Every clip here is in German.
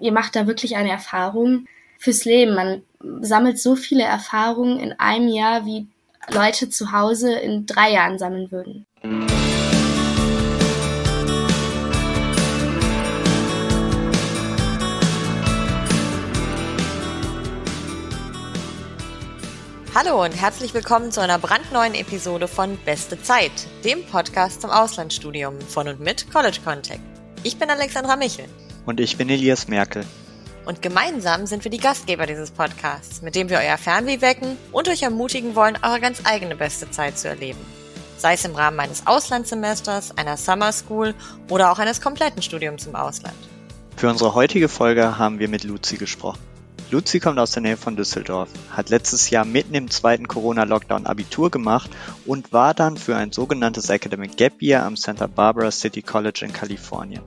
ihr macht da wirklich eine Erfahrung fürs Leben. Man sammelt so viele Erfahrungen in einem Jahr, wie Leute zu Hause in drei Jahren sammeln würden. Hallo und herzlich willkommen zu einer brandneuen Episode von Beste Zeit, dem Podcast zum Auslandsstudium von und mit College Contact. Ich bin Alexandra Michel. Und ich bin Elias Merkel. Und gemeinsam sind wir die Gastgeber dieses Podcasts, mit dem wir euer Fernweh wecken und euch ermutigen wollen, eure ganz eigene beste Zeit zu erleben. Sei es im Rahmen eines Auslandssemesters, einer Summer School oder auch eines kompletten Studiums im Ausland. Für unsere heutige Folge haben wir mit Luzi gesprochen. Luzi kommt aus der Nähe von Düsseldorf, hat letztes Jahr mitten im zweiten Corona-Lockdown Abitur gemacht und war dann für ein sogenanntes Academic Gap Year am Santa Barbara City College in Kalifornien.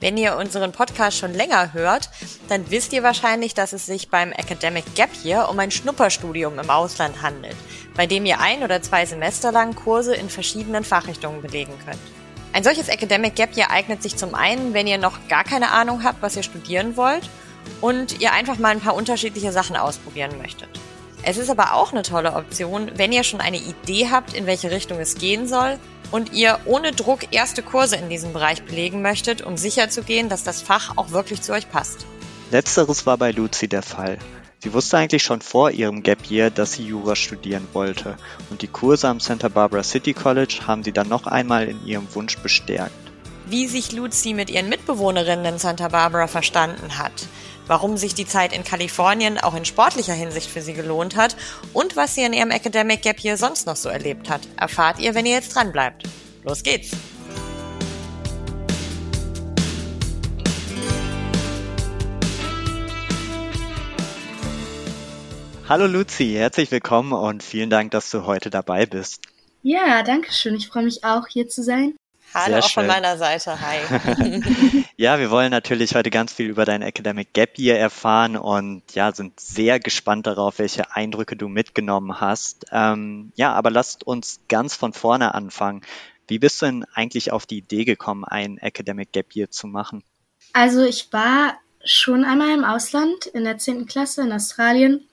Wenn ihr unseren Podcast schon länger hört, dann wisst ihr wahrscheinlich, dass es sich beim Academic Gap Year um ein Schnupperstudium im Ausland handelt, bei dem ihr ein oder zwei Semester lang Kurse in verschiedenen Fachrichtungen belegen könnt. Ein solches Academic Gap Year eignet sich zum einen, wenn ihr noch gar keine Ahnung habt, was ihr studieren wollt und ihr einfach mal ein paar unterschiedliche Sachen ausprobieren möchtet. Es ist aber auch eine tolle Option, wenn ihr schon eine Idee habt, in welche Richtung es gehen soll und ihr ohne Druck erste Kurse in diesem Bereich belegen möchtet, um sicherzugehen, dass das Fach auch wirklich zu euch passt. Letzteres war bei Lucy der Fall. Sie wusste eigentlich schon vor ihrem Gap Year, dass sie Jura studieren wollte und die Kurse am Santa Barbara City College haben sie dann noch einmal in ihrem Wunsch bestärkt. Wie sich Lucy mit ihren Mitbewohnerinnen in Santa Barbara verstanden hat, warum sich die Zeit in Kalifornien auch in sportlicher Hinsicht für sie gelohnt hat und was sie in ihrem Academic Gap hier sonst noch so erlebt hat, erfahrt ihr, wenn ihr jetzt dran bleibt. Los geht's! Hallo Luzi, herzlich willkommen und vielen Dank, dass du heute dabei bist. Ja, danke schön. Ich freue mich auch, hier zu sein. Hallo Sehr auch schön. von meiner Seite. Hi. ja, wir wollen natürlich heute ganz viel über dein Academic Gap Year erfahren und ja, sind sehr gespannt darauf, welche Eindrücke du mitgenommen hast. Ähm, ja, aber lasst uns ganz von vorne anfangen. Wie bist du denn eigentlich auf die Idee gekommen, ein Academic Gap Year zu machen? Also ich war schon einmal im Ausland in der 10. Klasse in Australien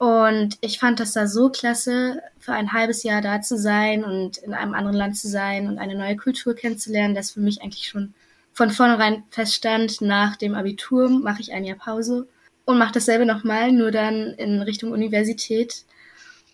und ich fand das da so klasse, für ein halbes Jahr da zu sein und in einem anderen Land zu sein und eine neue Kultur kennenzulernen, dass für mich eigentlich schon von vornherein feststand, nach dem Abitur mache ich ein Jahr Pause und mache dasselbe nochmal, nur dann in Richtung Universität.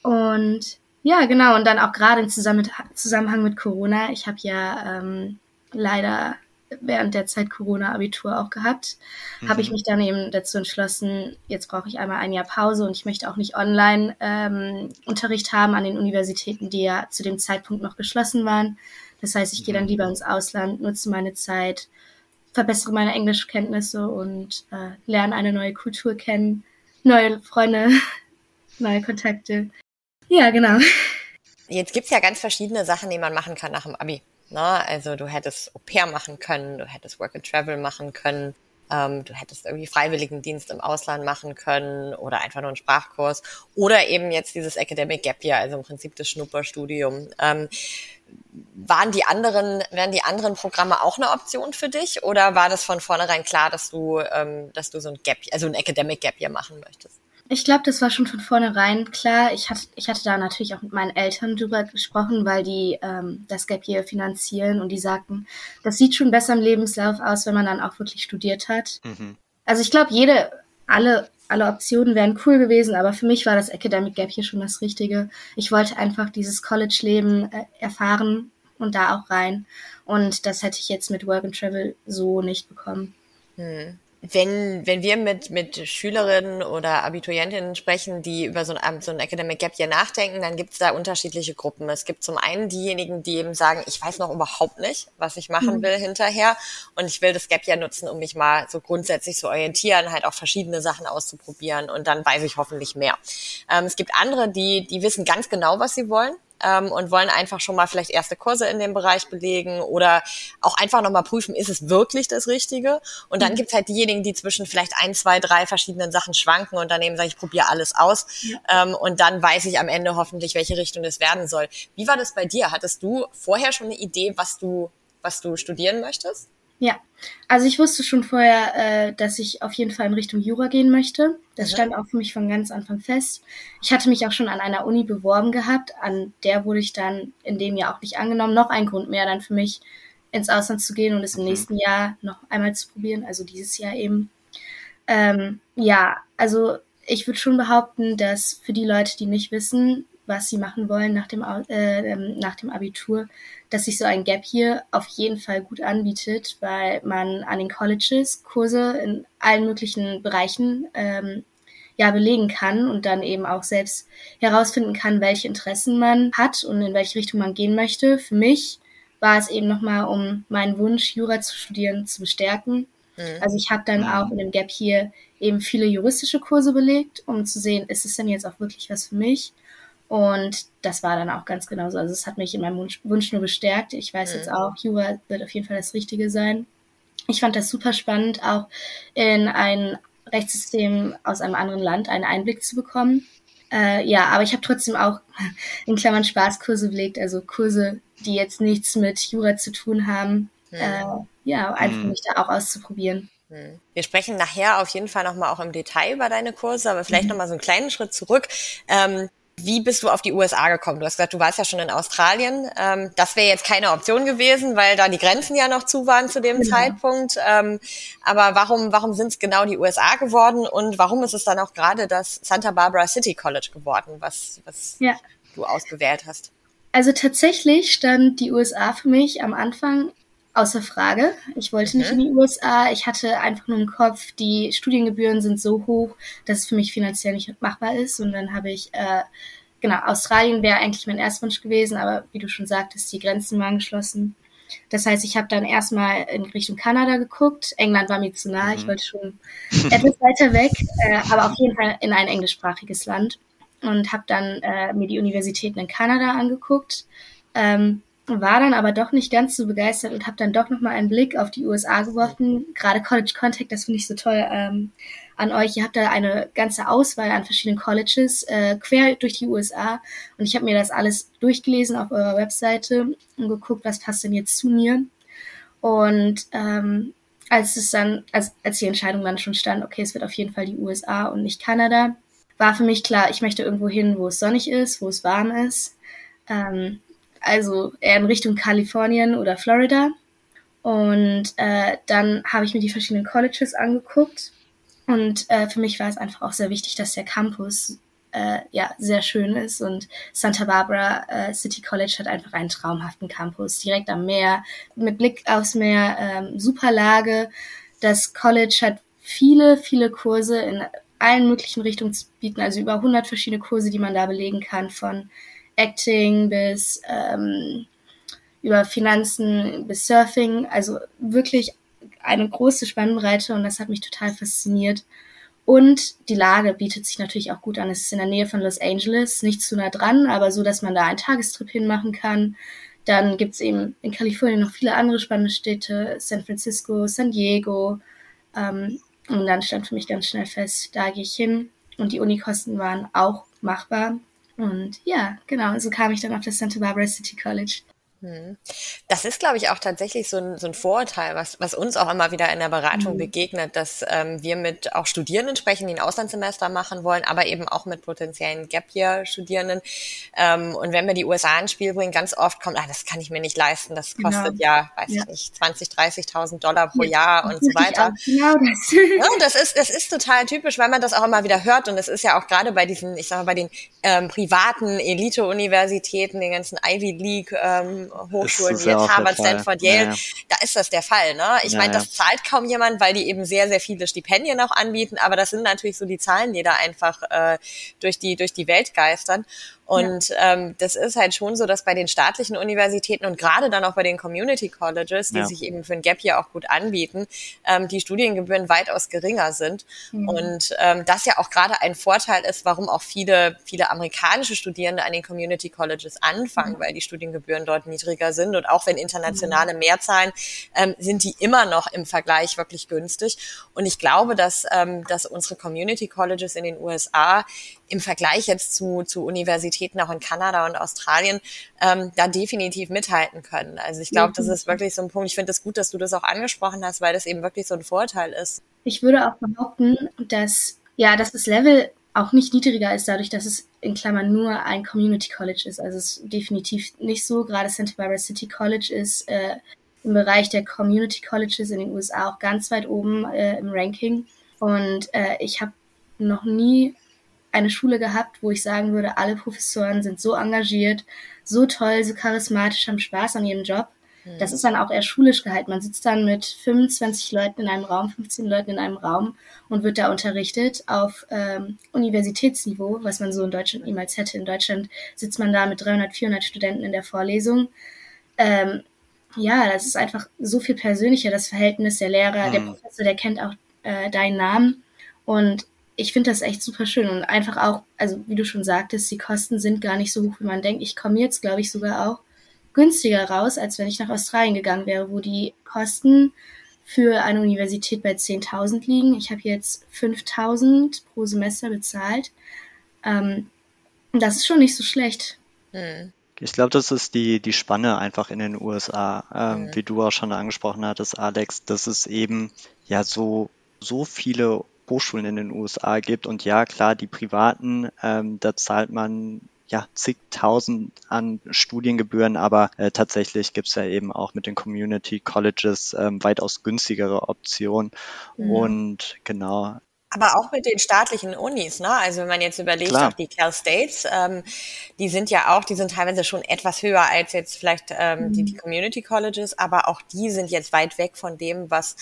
Und ja, genau, und dann auch gerade im Zusammenhang mit Corona. Ich habe ja ähm, leider während der Zeit Corona-Abitur auch gehabt, mhm. habe ich mich dann eben dazu entschlossen, jetzt brauche ich einmal ein Jahr Pause und ich möchte auch nicht online ähm, Unterricht haben an den Universitäten, die ja zu dem Zeitpunkt noch geschlossen waren. Das heißt, ich gehe dann mhm. lieber ins Ausland, nutze meine Zeit, verbessere meine Englischkenntnisse und äh, lerne eine neue Kultur kennen, neue Freunde, neue Kontakte. Ja, genau. Jetzt gibt's ja ganz verschiedene Sachen, die man machen kann nach dem Abi. Na, ne? also du hättest Au pair machen können, du hättest Work and Travel machen können, ähm, du hättest irgendwie Freiwilligendienst im Ausland machen können oder einfach nur einen Sprachkurs oder eben jetzt dieses Academic Gap Year, also im Prinzip das Schnupperstudium. Ähm, waren die anderen, wären die anderen Programme auch eine Option für dich oder war das von vornherein klar, dass du, ähm, dass du so ein Gap, also ein Academic Gap Year machen möchtest? Ich glaube, das war schon von vornherein klar. Ich hatte, ich hatte da natürlich auch mit meinen Eltern drüber gesprochen, weil die ähm, das Gap Year finanzieren und die sagten, das sieht schon besser im Lebenslauf aus, wenn man dann auch wirklich studiert hat. Mhm. Also ich glaube, jede, alle, alle Optionen wären cool gewesen, aber für mich war das Academic Gap Year schon das Richtige. Ich wollte einfach dieses College-Leben äh, erfahren und da auch rein. Und das hätte ich jetzt mit Work and Travel so nicht bekommen. Hm wenn, wenn wir mit, mit Schülerinnen oder Abiturientinnen sprechen, die über so ein, so ein Academic Gap Year nachdenken, dann gibt es da unterschiedliche Gruppen. Es gibt zum einen diejenigen, die eben sagen, ich weiß noch überhaupt nicht, was ich machen mhm. will hinterher und ich will das Gap Year nutzen, um mich mal so grundsätzlich zu orientieren, halt auch verschiedene Sachen auszuprobieren und dann weiß ich hoffentlich mehr. Ähm, es gibt andere, die, die wissen ganz genau, was sie wollen ähm, und wollen einfach schon mal vielleicht erste Kurse in dem Bereich belegen oder auch einfach nochmal prüfen, ist es wirklich das Richtige? Und dann mhm. gibt's halt diejenigen, die zwischen vielleicht ein, zwei, drei verschiedenen Sachen schwanken und dann eben sagen, ich probiere alles aus ja. ähm, und dann weiß ich am Ende hoffentlich, welche Richtung es werden soll. Wie war das bei dir? Hattest du vorher schon eine Idee, was du, was du studieren möchtest? Ja, also ich wusste schon vorher, äh, dass ich auf jeden Fall in Richtung Jura gehen möchte. Das mhm. stand auch für mich von ganz Anfang fest. Ich hatte mich auch schon an einer Uni beworben gehabt, an der wurde ich dann in dem Jahr auch nicht angenommen. Noch ein Grund mehr dann für mich, ins Ausland zu gehen und es im mhm. nächsten Jahr noch einmal zu probieren, also dieses Jahr eben. Ähm, ja, also ich würde schon behaupten, dass für die Leute, die nicht wissen, was sie machen wollen nach dem, äh, ähm, nach dem Abitur, dass sich so ein Gap hier auf jeden Fall gut anbietet, weil man an den Colleges Kurse in allen möglichen Bereichen ähm, ja belegen kann und dann eben auch selbst herausfinden kann, welche Interessen man hat und in welche Richtung man gehen möchte. Für mich war es eben nochmal, um meinen Wunsch, Jura zu studieren, zu bestärken. Mhm. Also ich habe dann auch in dem Gap hier eben viele juristische Kurse belegt, um zu sehen, ist es denn jetzt auch wirklich was für mich? Und das war dann auch ganz genauso. Also es hat mich in meinem Wunsch, Wunsch nur bestärkt. Ich weiß mhm. jetzt auch, Jura wird auf jeden Fall das Richtige sein. Ich fand das super spannend, auch in ein Rechtssystem aus einem anderen Land einen Einblick zu bekommen. Äh, ja, aber ich habe trotzdem auch in Klammern Spaßkurse belegt, also Kurse, die jetzt nichts mit Jura zu tun haben. Mhm. Äh, ja, einfach mhm. mich da auch auszuprobieren. Mhm. Wir sprechen nachher auf jeden Fall nochmal auch im Detail über deine Kurse, aber vielleicht mhm. nochmal so einen kleinen Schritt zurück. Ähm, wie bist du auf die USA gekommen? Du hast gesagt, du warst ja schon in Australien. Ähm, das wäre jetzt keine Option gewesen, weil da die Grenzen ja noch zu waren zu dem genau. Zeitpunkt. Ähm, aber warum, warum sind es genau die USA geworden und warum ist es dann auch gerade das Santa Barbara City College geworden, was, was ja. du ausgewählt hast? Also tatsächlich stand die USA für mich am Anfang außer Frage. Ich wollte nicht mhm. in die USA. Ich hatte einfach nur im Kopf, die Studiengebühren sind so hoch, dass es für mich finanziell nicht machbar ist. Und dann habe ich, äh, genau, Australien wäre eigentlich mein Erstwunsch gewesen, aber wie du schon sagtest, die Grenzen waren geschlossen. Das heißt, ich habe dann erstmal in Richtung Kanada geguckt. England war mir zu nah. Ich mhm. wollte schon etwas weiter weg, äh, aber auf jeden Fall in ein englischsprachiges Land. Und habe dann äh, mir die Universitäten in Kanada angeguckt. Ähm, war dann aber doch nicht ganz so begeistert und habe dann doch nochmal einen Blick auf die USA geworfen. Gerade College Contact, das finde ich so toll ähm, an euch. Ihr habt da eine ganze Auswahl an verschiedenen Colleges äh, quer durch die USA und ich habe mir das alles durchgelesen auf eurer Webseite und geguckt, was passt denn jetzt zu mir. Und ähm, als es dann, als, als die Entscheidung dann schon stand, okay, es wird auf jeden Fall die USA und nicht Kanada, war für mich klar, ich möchte irgendwo hin, wo es sonnig ist, wo es warm ist. Ähm, also eher in Richtung Kalifornien oder Florida. Und äh, dann habe ich mir die verschiedenen Colleges angeguckt. Und äh, für mich war es einfach auch sehr wichtig, dass der Campus äh, ja sehr schön ist. Und Santa Barbara äh, City College hat einfach einen traumhaften Campus, direkt am Meer, mit Blick aufs Meer, ähm, super Lage. Das College hat viele, viele Kurse in allen möglichen Richtungen zu bieten, also über 100 verschiedene Kurse, die man da belegen kann, von Acting bis ähm, über Finanzen bis Surfing. Also wirklich eine große Spannbreite und das hat mich total fasziniert. Und die Lage bietet sich natürlich auch gut an. Es ist in der Nähe von Los Angeles, nicht zu nah dran, aber so, dass man da einen Tagestrip hinmachen kann. Dann gibt's eben in Kalifornien noch viele andere spannende Städte, San Francisco, San Diego. Ähm, und dann stand für mich ganz schnell fest, da gehe ich hin. Und die Unikosten waren auch machbar. Und ja, genau, so kam ich dann auf das Santa Barbara City College. Hm. Das ist, glaube ich, auch tatsächlich so ein, so ein Vorurteil, was, was uns auch immer wieder in der Beratung mhm. begegnet, dass ähm, wir mit auch Studierenden sprechen, die ein Auslandssemester machen wollen, aber eben auch mit potenziellen Gap-Year-Studierenden. Ähm, und wenn wir die USA ins Spiel bringen, ganz oft kommt, ah, das kann ich mir nicht leisten, das kostet genau. ja, weiß ja. ich nicht, 20, 30.000 Dollar pro ja. Jahr und so weiter. Genau das. Ja, das ist, das ist total typisch, weil man das auch immer wieder hört. Und es ist ja auch gerade bei diesen, ich sage mal, bei den ähm, privaten Elite-Universitäten, den ganzen Ivy League, ähm, Hochschulen wie jetzt Harvard, Stanford, Yale, ja, ja. da ist das der Fall. Ne? Ich ja, meine, das zahlt kaum jemand, weil die eben sehr, sehr viele Stipendien auch anbieten, aber das sind natürlich so die Zahlen, die da einfach äh, durch, die, durch die Welt geistern. Und ja. ähm, das ist halt schon so, dass bei den staatlichen Universitäten und gerade dann auch bei den Community Colleges, die ja. sich eben für ein Gap Year auch gut anbieten, ähm, die Studiengebühren weitaus geringer sind. Mhm. Und ähm, das ja auch gerade ein Vorteil ist, warum auch viele, viele amerikanische Studierende an den Community Colleges anfangen, mhm. weil die Studiengebühren dort niedriger sind. Und auch wenn internationale mhm. mehr zahlen, ähm, sind die immer noch im Vergleich wirklich günstig. Und ich glaube, dass, ähm, dass unsere Community Colleges in den USA im Vergleich jetzt zu, zu Universitäten auch in Kanada und Australien ähm, da definitiv mithalten können. Also ich glaube, das ist wirklich so ein Punkt. Ich finde es das gut, dass du das auch angesprochen hast, weil das eben wirklich so ein Vorteil ist. Ich würde auch behaupten, dass ja, dass das Level auch nicht niedriger ist, dadurch, dass es in Klammern nur ein Community College ist. Also es ist definitiv nicht so. Gerade Santa Barbara City College ist äh, im Bereich der Community Colleges in den USA auch ganz weit oben äh, im Ranking. Und äh, ich habe noch nie eine Schule gehabt, wo ich sagen würde, alle Professoren sind so engagiert, so toll, so charismatisch, haben Spaß an ihrem Job. Mhm. Das ist dann auch eher schulisch gehalten. Man sitzt dann mit 25 Leuten in einem Raum, 15 Leuten in einem Raum und wird da unterrichtet auf ähm, Universitätsniveau, was man so in Deutschland niemals hätte. In Deutschland sitzt man da mit 300, 400 Studenten in der Vorlesung. Ähm, ja, das ist einfach so viel persönlicher, das Verhältnis der Lehrer, mhm. der Professor, der kennt auch äh, deinen Namen. Und ich finde das echt super schön und einfach auch, also wie du schon sagtest, die Kosten sind gar nicht so hoch, wie man denkt. Ich komme jetzt, glaube ich, sogar auch günstiger raus, als wenn ich nach Australien gegangen wäre, wo die Kosten für eine Universität bei 10.000 liegen. Ich habe jetzt 5.000 pro Semester bezahlt. Ähm, das ist schon nicht so schlecht. Hm. Ich glaube, das ist die, die Spanne einfach in den USA, ähm, mhm. wie du auch schon angesprochen hattest, Alex, dass es eben ja so, so viele Hochschulen in den USA gibt. Und ja, klar, die privaten, ähm, da zahlt man ja zigtausend an Studiengebühren, aber äh, tatsächlich gibt's ja eben auch mit den Community Colleges ähm, weitaus günstigere Optionen. Mhm. Und genau, aber auch mit den staatlichen Unis, ne? Also wenn man jetzt überlegt, Klar. auch die Cal States, ähm, die sind ja auch, die sind teilweise schon etwas höher als jetzt vielleicht ähm, mhm. die, die Community Colleges, aber auch die sind jetzt weit weg von dem, was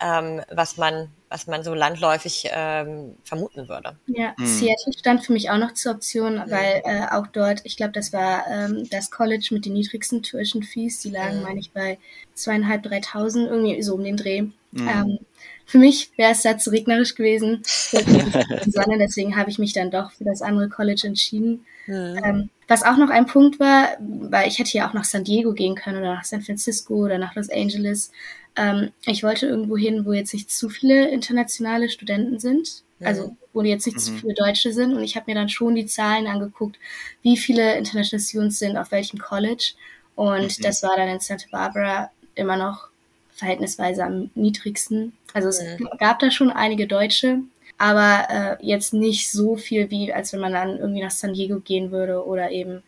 ähm, was man was man so landläufig ähm, vermuten würde. Ja, mhm. Seattle stand für mich auch noch zur Option, mhm. weil äh, auch dort, ich glaube, das war ähm, das College mit den niedrigsten Tuition Fees, die lagen, mhm. meine ich, bei zweieinhalb, dreitausend, irgendwie so um den Dreh. Mhm. Ähm, für mich wäre es da zu regnerisch gewesen, Sonne, deswegen habe ich mich dann doch für das andere College entschieden. Mhm. Ähm, was auch noch ein Punkt war, weil ich hätte ja auch nach San Diego gehen können oder nach San Francisco oder nach Los Angeles. Ähm, ich wollte irgendwo hin, wo jetzt nicht zu viele internationale Studenten sind. Also wo jetzt nicht mhm. zu viele Deutsche sind. Und ich habe mir dann schon die Zahlen angeguckt, wie viele International Students sind auf welchem College. Und mhm. das war dann in Santa Barbara immer noch verhältnisweise am niedrigsten. Also es mhm. gab da schon einige Deutsche, aber äh, jetzt nicht so viel, wie als wenn man dann irgendwie nach San Diego gehen würde oder eben mhm.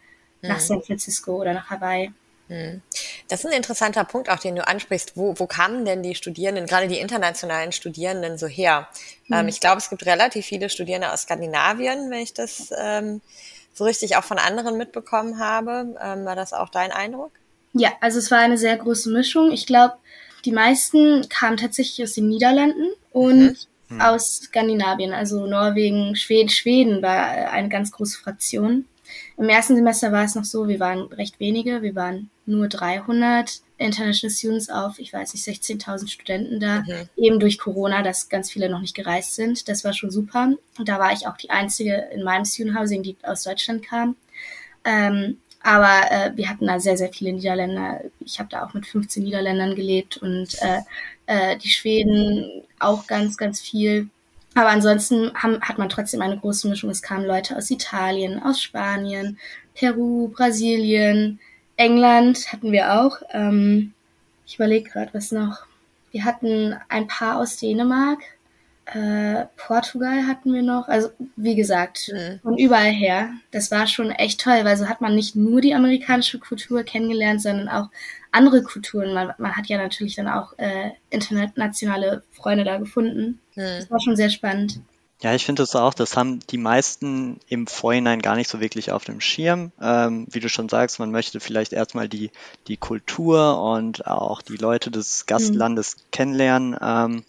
nach San Francisco oder nach Hawaii. Mhm. Das ist ein interessanter Punkt, auch den du ansprichst. Wo, wo kamen denn die Studierenden, gerade die internationalen Studierenden, so her? Mhm. Ähm, ich glaube, es gibt relativ viele Studierende aus Skandinavien, wenn ich das ähm, so richtig auch von anderen mitbekommen habe. Ähm, war das auch dein Eindruck? Ja, also es war eine sehr große Mischung. Ich glaube, die meisten kamen tatsächlich aus den Niederlanden und mhm. aus Skandinavien, also Norwegen, Schweden. Schweden war eine ganz große Fraktion. Im ersten Semester war es noch so, wir waren recht wenige, wir waren nur 300 International Students auf, ich weiß nicht, 16.000 Studenten da, mhm. eben durch Corona, dass ganz viele noch nicht gereist sind. Das war schon super. Und da war ich auch die einzige in meinem Student Housing, die aus Deutschland kam. Ähm, aber äh, wir hatten da sehr, sehr viele Niederländer. Ich habe da auch mit 15 Niederländern gelebt und äh, äh, die Schweden auch ganz, ganz viel. Aber ansonsten haben, hat man trotzdem eine große Mischung. Es kamen Leute aus Italien, aus Spanien, Peru, Brasilien, England hatten wir auch. Ähm, ich überlege gerade, was noch. Wir hatten ein paar aus Dänemark. Äh, Portugal hatten wir noch. Also wie gesagt, mhm. von überall her. Das war schon echt toll, weil so hat man nicht nur die amerikanische Kultur kennengelernt, sondern auch andere Kulturen. Man, man hat ja natürlich dann auch äh, internationale Freunde da gefunden. Mhm. Das war schon sehr spannend. Ja, ich finde es auch, das haben die meisten im Vorhinein gar nicht so wirklich auf dem Schirm. Ähm, wie du schon sagst, man möchte vielleicht erstmal die, die Kultur und auch die Leute des Gastlandes mhm. kennenlernen. Ähm,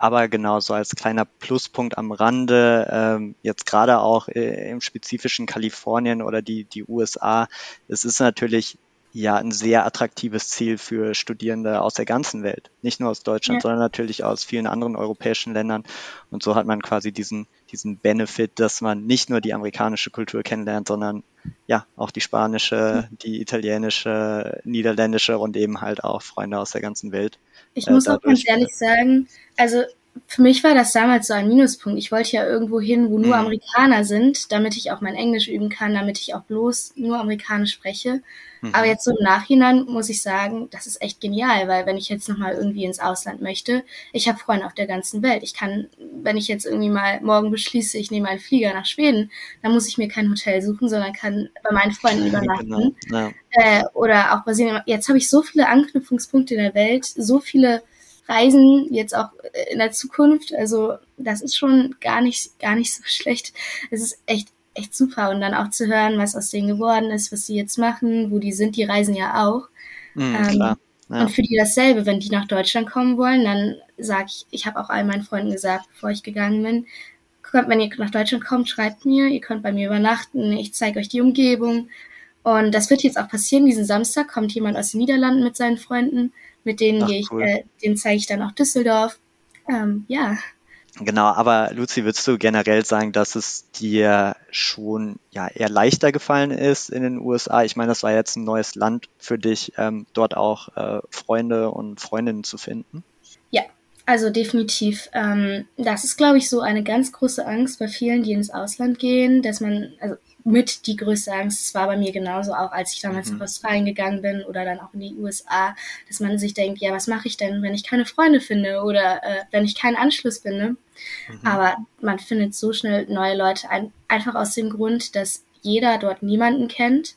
aber genau so als kleiner Pluspunkt am Rande, ähm, jetzt gerade auch äh, im spezifischen Kalifornien oder die, die USA, es ist natürlich ja ein sehr attraktives Ziel für Studierende aus der ganzen Welt. Nicht nur aus Deutschland, ja. sondern natürlich aus vielen anderen europäischen Ländern. Und so hat man quasi diesen, diesen Benefit, dass man nicht nur die amerikanische Kultur kennenlernt, sondern ja auch die spanische, die italienische, niederländische und eben halt auch Freunde aus der ganzen Welt. Ich muss äh, auch ganz ehrlich sagen, also für mich war das damals so ein Minuspunkt. Ich wollte ja irgendwo hin, wo nur mhm. Amerikaner sind, damit ich auch mein Englisch üben kann, damit ich auch bloß nur Amerikanisch spreche. Mhm. Aber jetzt so im Nachhinein muss ich sagen, das ist echt genial, weil wenn ich jetzt nochmal irgendwie ins Ausland möchte, ich habe Freunde auf der ganzen Welt. Ich kann, wenn ich jetzt irgendwie mal morgen beschließe, ich nehme einen Flieger nach Schweden, dann muss ich mir kein Hotel suchen, sondern kann bei meinen Freunden übernachten. Genau. Ja. Äh, oder auch Brasilien. Jetzt habe ich so viele Anknüpfungspunkte in der Welt, so viele Reisen jetzt auch in der Zukunft. Also das ist schon gar nicht, gar nicht so schlecht. Es ist echt, echt super. Und dann auch zu hören, was aus denen geworden ist, was sie jetzt machen, wo die sind, die reisen ja auch. Mhm, ähm, klar. Ja. Und für die dasselbe, wenn die nach Deutschland kommen wollen, dann sage ich, ich habe auch all meinen Freunden gesagt, bevor ich gegangen bin, wenn ihr nach Deutschland kommt, schreibt mir, ihr könnt bei mir übernachten, ich zeige euch die Umgebung. Und das wird jetzt auch passieren. Diesen Samstag kommt jemand aus den Niederlanden mit seinen Freunden. Mit denen gehe ich, cool. äh, den zeige ich dann auch Düsseldorf. Ähm, ja. Genau, aber Luzi, würdest du generell sagen, dass es dir schon ja eher leichter gefallen ist in den USA? Ich meine, das war jetzt ein neues Land für dich, ähm, dort auch äh, Freunde und Freundinnen zu finden. Also definitiv. Ähm, das ist, glaube ich, so eine ganz große Angst bei vielen, die ins Ausland gehen, dass man, also mit die größte Angst. Es war bei mir genauso auch, als ich damals mhm. nach Australien gegangen bin oder dann auch in die USA, dass man sich denkt, ja, was mache ich denn, wenn ich keine Freunde finde oder äh, wenn ich keinen Anschluss finde. Mhm. Aber man findet so schnell neue Leute, ein, einfach aus dem Grund, dass jeder dort niemanden kennt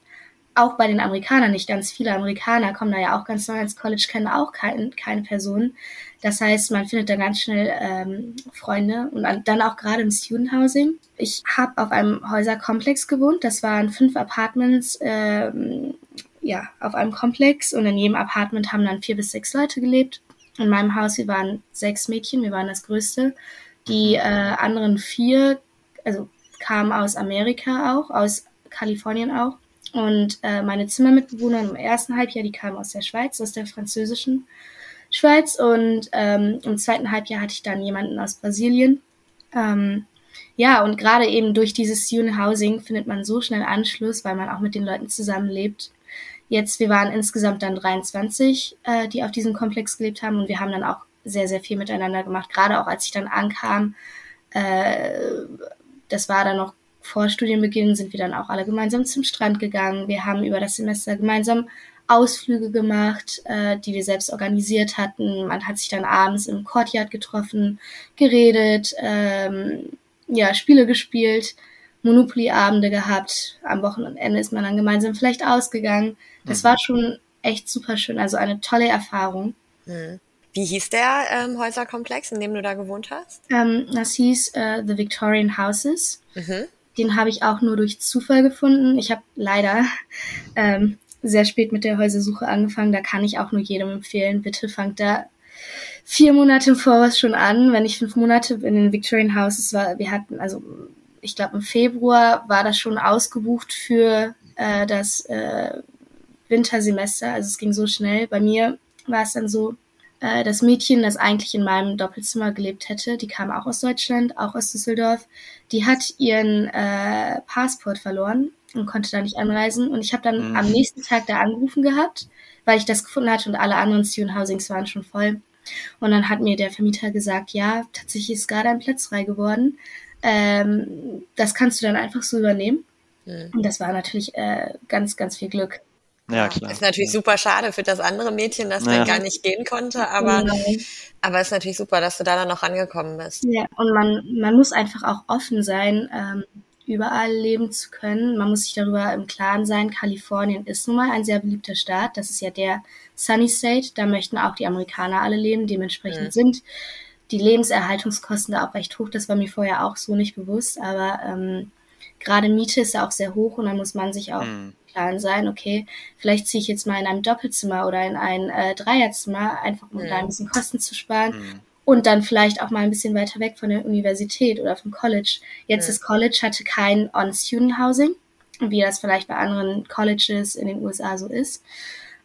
auch bei den Amerikanern nicht ganz viele Amerikaner kommen da ja auch ganz neu ins College, kennen auch kein, keine Person. Das heißt, man findet da ganz schnell ähm, Freunde und dann auch gerade im Student Housing. Ich habe auf einem Häuserkomplex gewohnt. Das waren fünf Apartments, ähm, ja, auf einem Komplex und in jedem Apartment haben dann vier bis sechs Leute gelebt. In meinem Haus, wir waren sechs Mädchen, wir waren das Größte. Die äh, anderen vier, also kamen aus Amerika auch, aus Kalifornien auch. Und äh, meine Zimmermitbewohner im ersten Halbjahr, die kamen aus der Schweiz, aus der französischen Schweiz. Und ähm, im zweiten Halbjahr hatte ich dann jemanden aus Brasilien. Ähm, ja, und gerade eben durch dieses Student Housing findet man so schnell Anschluss, weil man auch mit den Leuten zusammenlebt. Jetzt, wir waren insgesamt dann 23, äh, die auf diesem Komplex gelebt haben und wir haben dann auch sehr, sehr viel miteinander gemacht. Gerade auch als ich dann ankam, äh, das war dann noch vor Studienbeginn sind wir dann auch alle gemeinsam zum Strand gegangen. Wir haben über das Semester gemeinsam Ausflüge gemacht, äh, die wir selbst organisiert hatten. Man hat sich dann abends im Courtyard getroffen, geredet, ähm, ja, Spiele gespielt, Monopoly-Abende gehabt. Am Wochenende ist man dann gemeinsam vielleicht ausgegangen. Das mhm. war schon echt super schön, also eine tolle Erfahrung. Mhm. Wie hieß der ähm, Häuserkomplex, in dem du da gewohnt hast? Ähm, das hieß äh, The Victorian Houses. Mhm. Den habe ich auch nur durch Zufall gefunden. Ich habe leider ähm, sehr spät mit der Häusersuche angefangen. Da kann ich auch nur jedem empfehlen, bitte fangt da vier Monate im Voraus schon an. Wenn ich fünf Monate in den Victorian Houses war, wir hatten, also ich glaube im Februar war das schon ausgebucht für äh, das äh, Wintersemester. Also es ging so schnell. Bei mir war es dann so, äh, das Mädchen, das eigentlich in meinem Doppelzimmer gelebt hätte, die kam auch aus Deutschland, auch aus Düsseldorf, die hat ihren äh, Passport verloren und konnte da nicht anreisen. Und ich habe dann mhm. am nächsten Tag da angerufen gehabt, weil ich das gefunden hatte und alle anderen Student Housings waren schon voll. Und dann hat mir der Vermieter gesagt, ja, tatsächlich ist gerade ein Platz frei geworden. Ähm, das kannst du dann einfach so übernehmen. Mhm. Und das war natürlich äh, ganz, ganz viel Glück. Ja, klar. Ist natürlich ja. super schade für das andere Mädchen, das ja. dann gar nicht gehen konnte, aber, Nein. aber ist natürlich super, dass du da dann noch rangekommen bist. Ja, und man, man muss einfach auch offen sein, ähm, überall leben zu können. Man muss sich darüber im Klaren sein, Kalifornien ist nun mal ein sehr beliebter Staat. Das ist ja der Sunny State. Da möchten auch die Amerikaner alle leben. Dementsprechend mhm. sind die Lebenserhaltungskosten da auch recht hoch. Das war mir vorher auch so nicht bewusst, aber ähm, gerade Miete ist ja auch sehr hoch und da muss man sich auch mhm. Plan sein, okay, vielleicht ziehe ich jetzt mal in einem Doppelzimmer oder in ein äh, Dreierzimmer, einfach um mhm. da ein bisschen Kosten zu sparen. Mhm. Und dann vielleicht auch mal ein bisschen weiter weg von der Universität oder vom College. Jetzt mhm. das College hatte kein On-Student-Housing, wie das vielleicht bei anderen Colleges in den USA so ist.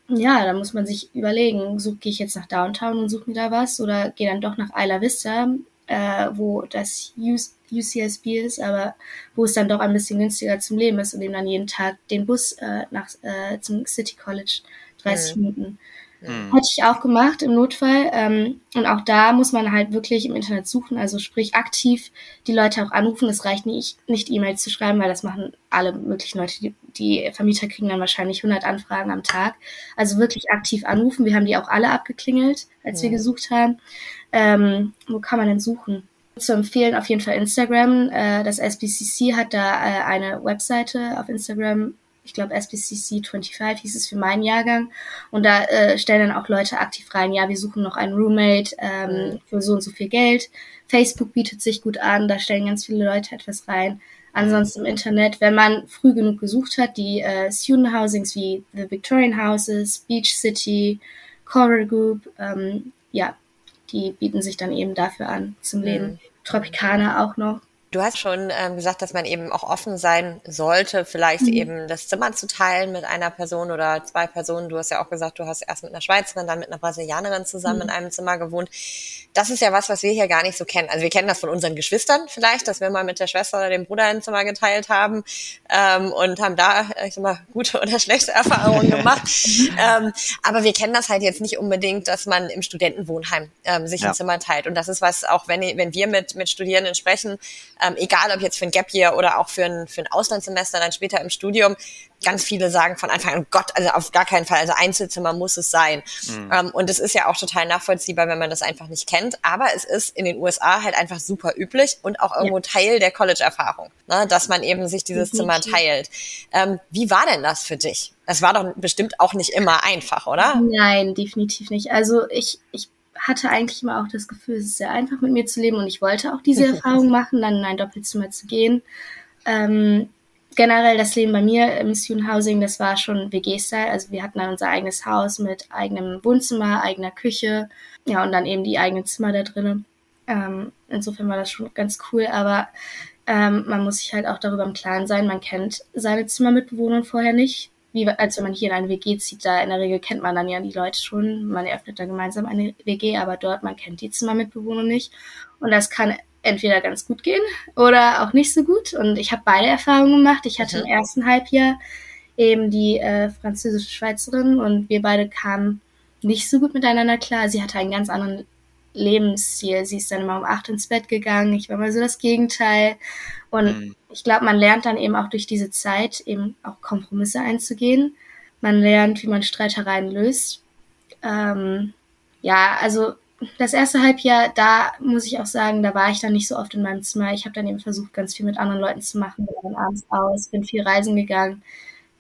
Ja, da muss man sich überlegen, suche gehe ich jetzt nach Downtown und suche mir da was oder gehe dann doch nach Isla Vista, äh, wo das UCSB ist, aber wo es dann doch ein bisschen günstiger zum Leben ist und eben dann jeden Tag den Bus äh, nach, äh, zum City College 30 mhm. Minuten Mhm. Hätte ich auch gemacht im Notfall. Ähm, und auch da muss man halt wirklich im Internet suchen, also sprich aktiv die Leute auch anrufen. Es reicht nicht, nicht E-Mails zu schreiben, weil das machen alle möglichen Leute. Die, die Vermieter kriegen dann wahrscheinlich 100 Anfragen am Tag. Also wirklich aktiv anrufen. Wir haben die auch alle abgeklingelt, als mhm. wir gesucht haben. Ähm, wo kann man denn suchen? Zu empfehlen auf jeden Fall Instagram. Äh, das SBCC hat da äh, eine Webseite auf Instagram, ich glaube SBCC 25 hieß es für meinen Jahrgang. Und da äh, stellen dann auch Leute aktiv rein, ja, wir suchen noch einen Roommate ähm, mhm. für so und so viel Geld. Facebook bietet sich gut an, da stellen ganz viele Leute etwas rein. Ansonsten im Internet, wenn man früh genug gesucht hat, die äh, Student Housings wie The Victorian Houses, Beach City, Coral Group, ähm, ja, die bieten sich dann eben dafür an zum Leben. Mhm. Tropikaner auch noch. Du hast schon ähm, gesagt, dass man eben auch offen sein sollte, vielleicht mhm. eben das Zimmer zu teilen mit einer Person oder zwei Personen. Du hast ja auch gesagt, du hast erst mit einer Schweizerin, dann mit einer Brasilianerin zusammen mhm. in einem Zimmer gewohnt. Das ist ja was, was wir hier gar nicht so kennen. Also wir kennen das von unseren Geschwistern vielleicht, dass wir mal mit der Schwester oder dem Bruder ein Zimmer geteilt haben ähm, und haben da, ich sag mal, gute oder schlechte Erfahrungen gemacht. ähm, aber wir kennen das halt jetzt nicht unbedingt, dass man im Studentenwohnheim ähm, sich ja. ein Zimmer teilt. Und das ist was, auch wenn, wenn wir mit, mit Studierenden sprechen, ähm, egal ob jetzt für ein Gap Year oder auch für ein, für ein Auslandssemester dann später im Studium, ganz viele sagen von Anfang an, Gott, also auf gar keinen Fall, also Einzelzimmer muss es sein. Mhm. Ähm, und es ist ja auch total nachvollziehbar, wenn man das einfach nicht kennt. Aber es ist in den USA halt einfach super üblich und auch irgendwo ja. Teil der College-Erfahrung, ne, dass man eben sich dieses Zimmer teilt. Ähm, wie war denn das für dich? Das war doch bestimmt auch nicht immer einfach, oder? Nein, definitiv nicht. Also ich, ich hatte eigentlich immer auch das Gefühl, es ist sehr einfach mit mir zu leben und ich wollte auch diese Erfahrung machen, dann in ein Doppelzimmer zu gehen. Ähm, generell das Leben bei mir im Student Housing, das war schon WG-Style. Also wir hatten dann unser eigenes Haus mit eigenem Wohnzimmer, eigener Küche, ja, und dann eben die eigenen Zimmer da drinnen. Ähm, insofern war das schon ganz cool, aber ähm, man muss sich halt auch darüber im Klaren sein, man kennt seine Zimmermitbewohner vorher nicht wie als wenn man hier in eine WG zieht, da in der Regel kennt man dann ja die Leute schon, man eröffnet dann gemeinsam eine WG, aber dort, man kennt die Zimmermitbewohner nicht. Und das kann entweder ganz gut gehen oder auch nicht so gut. Und ich habe beide Erfahrungen gemacht. Ich hatte mhm. im ersten Halbjahr eben die äh, französische Schweizerin und wir beide kamen nicht so gut miteinander klar. Sie hatte einen ganz anderen Lebensstil. Sie ist dann immer um acht ins Bett gegangen. Ich war mal so das Gegenteil. Und mhm. ich glaube, man lernt dann eben auch durch diese Zeit eben auch Kompromisse einzugehen. Man lernt, wie man Streitereien löst. Ähm, ja, also das erste Halbjahr, da muss ich auch sagen, da war ich dann nicht so oft in meinem Zimmer. Ich habe dann eben versucht, ganz viel mit anderen Leuten zu machen. Wir waren abends aus, bin viel reisen gegangen.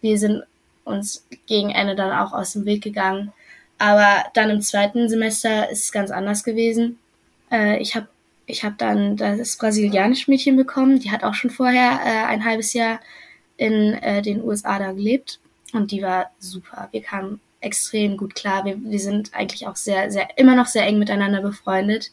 Wir sind uns gegen Ende dann auch aus dem Weg gegangen. Aber dann im zweiten Semester ist es ganz anders gewesen. Äh, ich habe ich hab dann das brasilianische Mädchen bekommen. Die hat auch schon vorher äh, ein halbes Jahr in äh, den USA da gelebt. Und die war super. Wir kamen extrem gut klar. Wir, wir sind eigentlich auch sehr, sehr, immer noch sehr eng miteinander befreundet.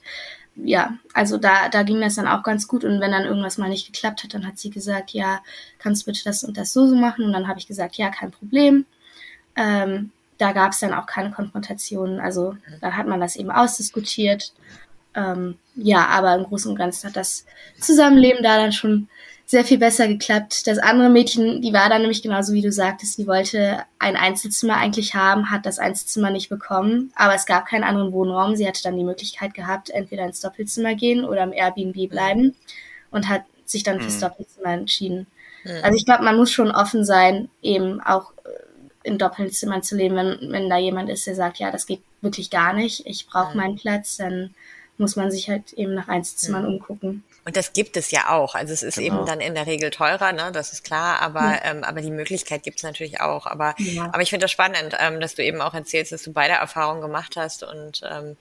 Ja, also da, da ging das dann auch ganz gut. Und wenn dann irgendwas mal nicht geklappt hat, dann hat sie gesagt, ja, kannst du bitte das und das so, so machen? Und dann habe ich gesagt, ja, kein Problem. Ähm, da gab es dann auch keine Konfrontationen. Also da hat man das eben ausdiskutiert. Ähm, ja, aber im Großen und Ganzen hat das Zusammenleben da dann schon sehr viel besser geklappt. Das andere Mädchen, die war dann nämlich genauso wie du sagtest, die wollte ein Einzelzimmer eigentlich haben, hat das Einzelzimmer nicht bekommen, aber es gab keinen anderen Wohnraum. Sie hatte dann die Möglichkeit gehabt, entweder ins Doppelzimmer gehen oder im Airbnb bleiben und hat sich dann fürs mhm. Doppelzimmer entschieden. Mhm. Also ich glaube, man muss schon offen sein, eben auch in Doppelzimmern zu leben, wenn, wenn da jemand ist, der sagt, ja, das geht wirklich gar nicht, ich brauche mhm. meinen Platz, dann muss man sich halt eben nach Einzelzimmern mhm. umgucken. Und das gibt es ja auch. Also es ist genau. eben dann in der Regel teurer, ne? das ist klar, aber, ja. ähm, aber die Möglichkeit gibt es natürlich auch. Aber, ja. aber ich finde das spannend, ähm, dass du eben auch erzählst, dass du beide Erfahrungen gemacht hast und ähm,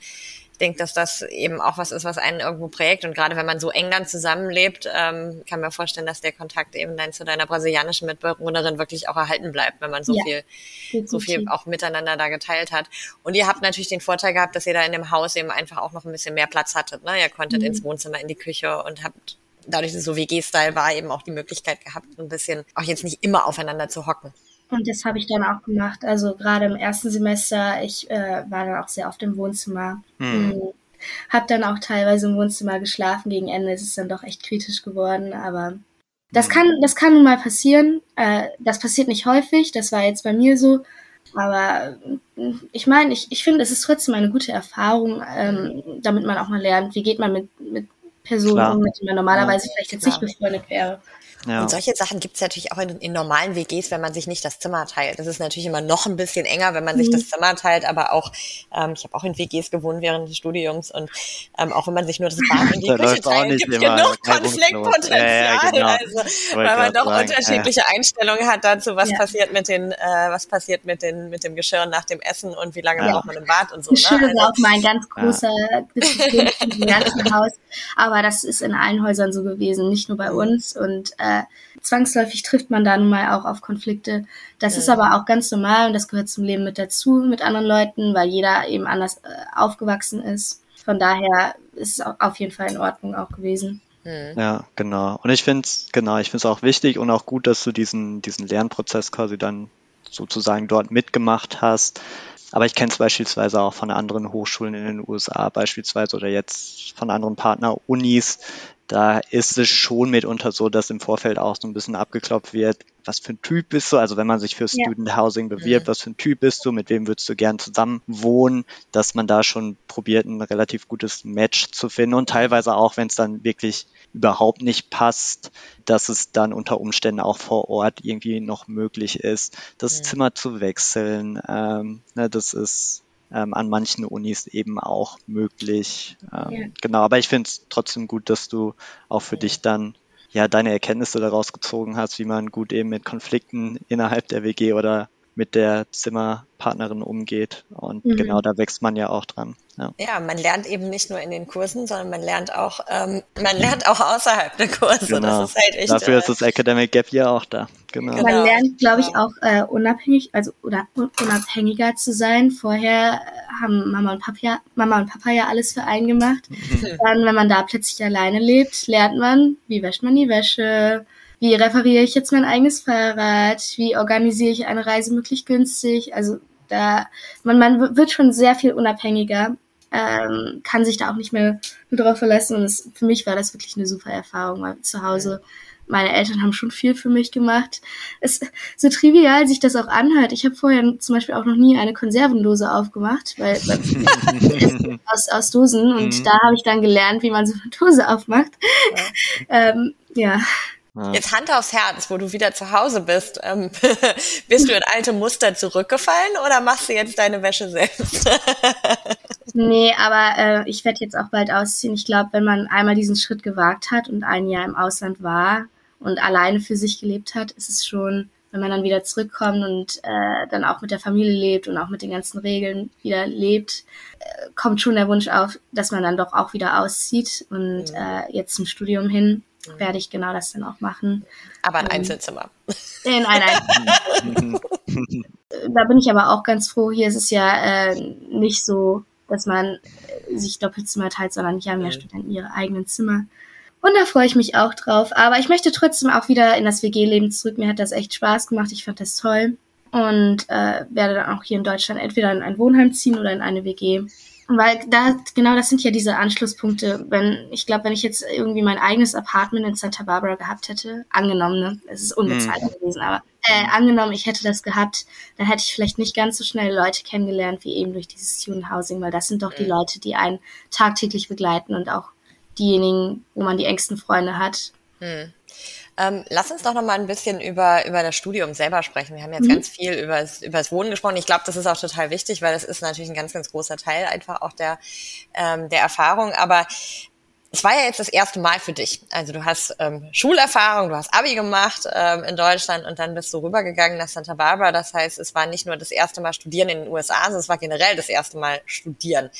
denke, dass das eben auch was ist, was einen irgendwo prägt. Und gerade wenn man so eng dann zusammenlebt, ähm, kann mir vorstellen, dass der Kontakt eben dann zu deiner brasilianischen Mitbewohnerin wirklich auch erhalten bleibt, wenn man so ja, viel, so viel auch miteinander da geteilt hat. Und ihr habt natürlich den Vorteil gehabt, dass ihr da in dem Haus eben einfach auch noch ein bisschen mehr Platz hattet. Ne? Ihr konntet mhm. ins Wohnzimmer, in die Küche und habt dadurch, dass es so WG-Style war, eben auch die Möglichkeit gehabt, ein bisschen auch jetzt nicht immer aufeinander zu hocken. Und das habe ich dann auch gemacht. Also gerade im ersten Semester, ich äh, war dann auch sehr oft im Wohnzimmer. Hm. hm. Hab dann auch teilweise im Wohnzimmer geschlafen. Gegen Ende ist es dann doch echt kritisch geworden. Aber das hm. kann, das kann nun mal passieren. Äh, das passiert nicht häufig. Das war jetzt bei mir so. aber ich meine, ich, ich finde, es ist trotzdem eine gute Erfahrung, ähm, damit man auch mal lernt, wie geht man mit, mit Personen Klar. um, mit denen man normalerweise ja, vielleicht jetzt nicht befreundet wäre. Ja. Und solche Sachen gibt es natürlich auch in, in, normalen WGs, wenn man sich nicht das Zimmer teilt. Das ist natürlich immer noch ein bisschen enger, wenn man mhm. sich das Zimmer teilt, aber auch, ähm, ich habe auch in WGs gewohnt während des Studiums und ähm, auch wenn man sich nur das Bad und die Küche teilt, gibt genug Konfliktpotenzial. Ja, ja, genau. also, weil man doch sagen, unterschiedliche Einstellungen hat dazu, was passiert mit den, äh, was passiert mit den, mit dem Geschirr nach dem Essen und wie lange braucht man im Bad und so. Geschirr ne? also, ist auch mein ganz großer ja. im ganzen Haus, aber das ist in allen Häusern so gewesen, nicht nur bei uns und äh, zwangsläufig trifft man da nun mal auch auf Konflikte. Das ja. ist aber auch ganz normal und das gehört zum Leben mit dazu mit anderen Leuten, weil jeder eben anders äh, aufgewachsen ist. Von daher ist es auf jeden Fall in Ordnung auch gewesen. Hm. Ja, genau. Und ich finde es, genau, ich finde es auch wichtig und auch gut, dass du diesen, diesen Lernprozess quasi dann sozusagen dort mitgemacht hast. Aber ich kenne es beispielsweise auch von anderen Hochschulen in den USA beispielsweise oder jetzt von anderen Partner-Unis, da ist es schon mitunter so, dass im Vorfeld auch so ein bisschen abgeklopft wird, was für ein Typ bist du? Also wenn man sich für Student ja. Housing bewirbt, mhm. was für ein Typ bist du? Mit wem würdest du gern zusammen wohnen? Dass man da schon probiert, ein relativ gutes Match zu finden und teilweise auch, wenn es dann wirklich überhaupt nicht passt, dass es dann unter Umständen auch vor Ort irgendwie noch möglich ist, das mhm. Zimmer zu wechseln. Ähm, ne, das ist ähm, an manchen Unis eben auch möglich. Ähm, ja. Genau, aber ich finde es trotzdem gut, dass du auch für dich dann ja deine Erkenntnisse daraus gezogen hast, wie man gut eben mit Konflikten innerhalb der WG oder mit der Zimmerpartnerin umgeht. Und mhm. genau da wächst man ja auch dran. Ja. ja. man lernt eben nicht nur in den Kursen, sondern man lernt auch, ähm, man lernt auch außerhalb der Kurse. Genau. Das ist halt echt, Dafür äh, ist das Academic Gap Year auch da. Genau. Man genau. lernt, glaube ich, auch äh, unabhängig, also oder unabhängiger zu sein. Vorher äh, haben Mama und Papa, Mama und Papa ja alles für einen gemacht. Mhm. Dann, wenn man da plötzlich alleine lebt, lernt man, wie wäscht man die Wäsche, wie repariere ich jetzt mein eigenes Fahrrad, wie organisiere ich eine Reise möglichst günstig. Also da man, man wird schon sehr viel unabhängiger, ähm, kann sich da auch nicht mehr nur drauf verlassen. Und es, für mich war das wirklich eine super Erfahrung, weil zu Hause meine Eltern haben schon viel für mich gemacht. Es so trivial sich das auch anhört. Ich habe vorher zum Beispiel auch noch nie eine Konservendose aufgemacht, weil, weil aus, aus Dosen und mhm. da habe ich dann gelernt, wie man so eine Dose aufmacht. Ja. ähm, ja. Jetzt Hand aufs Herz, wo du wieder zu Hause bist. Ähm, bist du in alte Muster zurückgefallen oder machst du jetzt deine Wäsche selbst? nee, aber äh, ich werde jetzt auch bald ausziehen. Ich glaube, wenn man einmal diesen Schritt gewagt hat und ein Jahr im Ausland war und alleine für sich gelebt hat, ist es schon, wenn man dann wieder zurückkommt und äh, dann auch mit der Familie lebt und auch mit den ganzen Regeln wieder lebt, äh, kommt schon der Wunsch auf, dass man dann doch auch wieder auszieht und mhm. äh, jetzt zum Studium hin. Werde ich genau das dann auch machen. Aber ein ähm, Einzelzimmer. In ein Einzelzimmer. da bin ich aber auch ganz froh. Hier ist es ja äh, nicht so, dass man äh, sich Doppelzimmer teilt, sondern hier haben ja mhm. Studenten ihre eigenen Zimmer. Und da freue ich mich auch drauf. Aber ich möchte trotzdem auch wieder in das WG-Leben zurück. Mir hat das echt Spaß gemacht. Ich fand das toll. Und äh, werde dann auch hier in Deutschland entweder in ein Wohnheim ziehen oder in eine WG. Weil da, genau das sind ja diese Anschlusspunkte. Wenn, ich glaube, wenn ich jetzt irgendwie mein eigenes Apartment in Santa Barbara gehabt hätte, angenommen, ne, es ist unbezahlt mhm. gewesen, aber äh, angenommen, ich hätte das gehabt, dann hätte ich vielleicht nicht ganz so schnell Leute kennengelernt, wie eben durch dieses Student Housing, weil das sind doch die mhm. Leute, die einen tagtäglich begleiten und auch diejenigen, wo man die engsten Freunde hat. Mhm. Ähm, lass uns doch noch mal ein bisschen über, über das Studium selber sprechen. Wir haben jetzt mhm. ganz viel über das, über das Wohnen gesprochen. Ich glaube, das ist auch total wichtig, weil das ist natürlich ein ganz, ganz großer Teil einfach auch der, ähm, der Erfahrung. Aber es war ja jetzt das erste Mal für dich. Also du hast ähm, Schulerfahrung, du hast Abi gemacht ähm, in Deutschland und dann bist du rübergegangen nach Santa Barbara. Das heißt, es war nicht nur das erste Mal studieren in den USA, sondern es war generell das erste Mal studieren.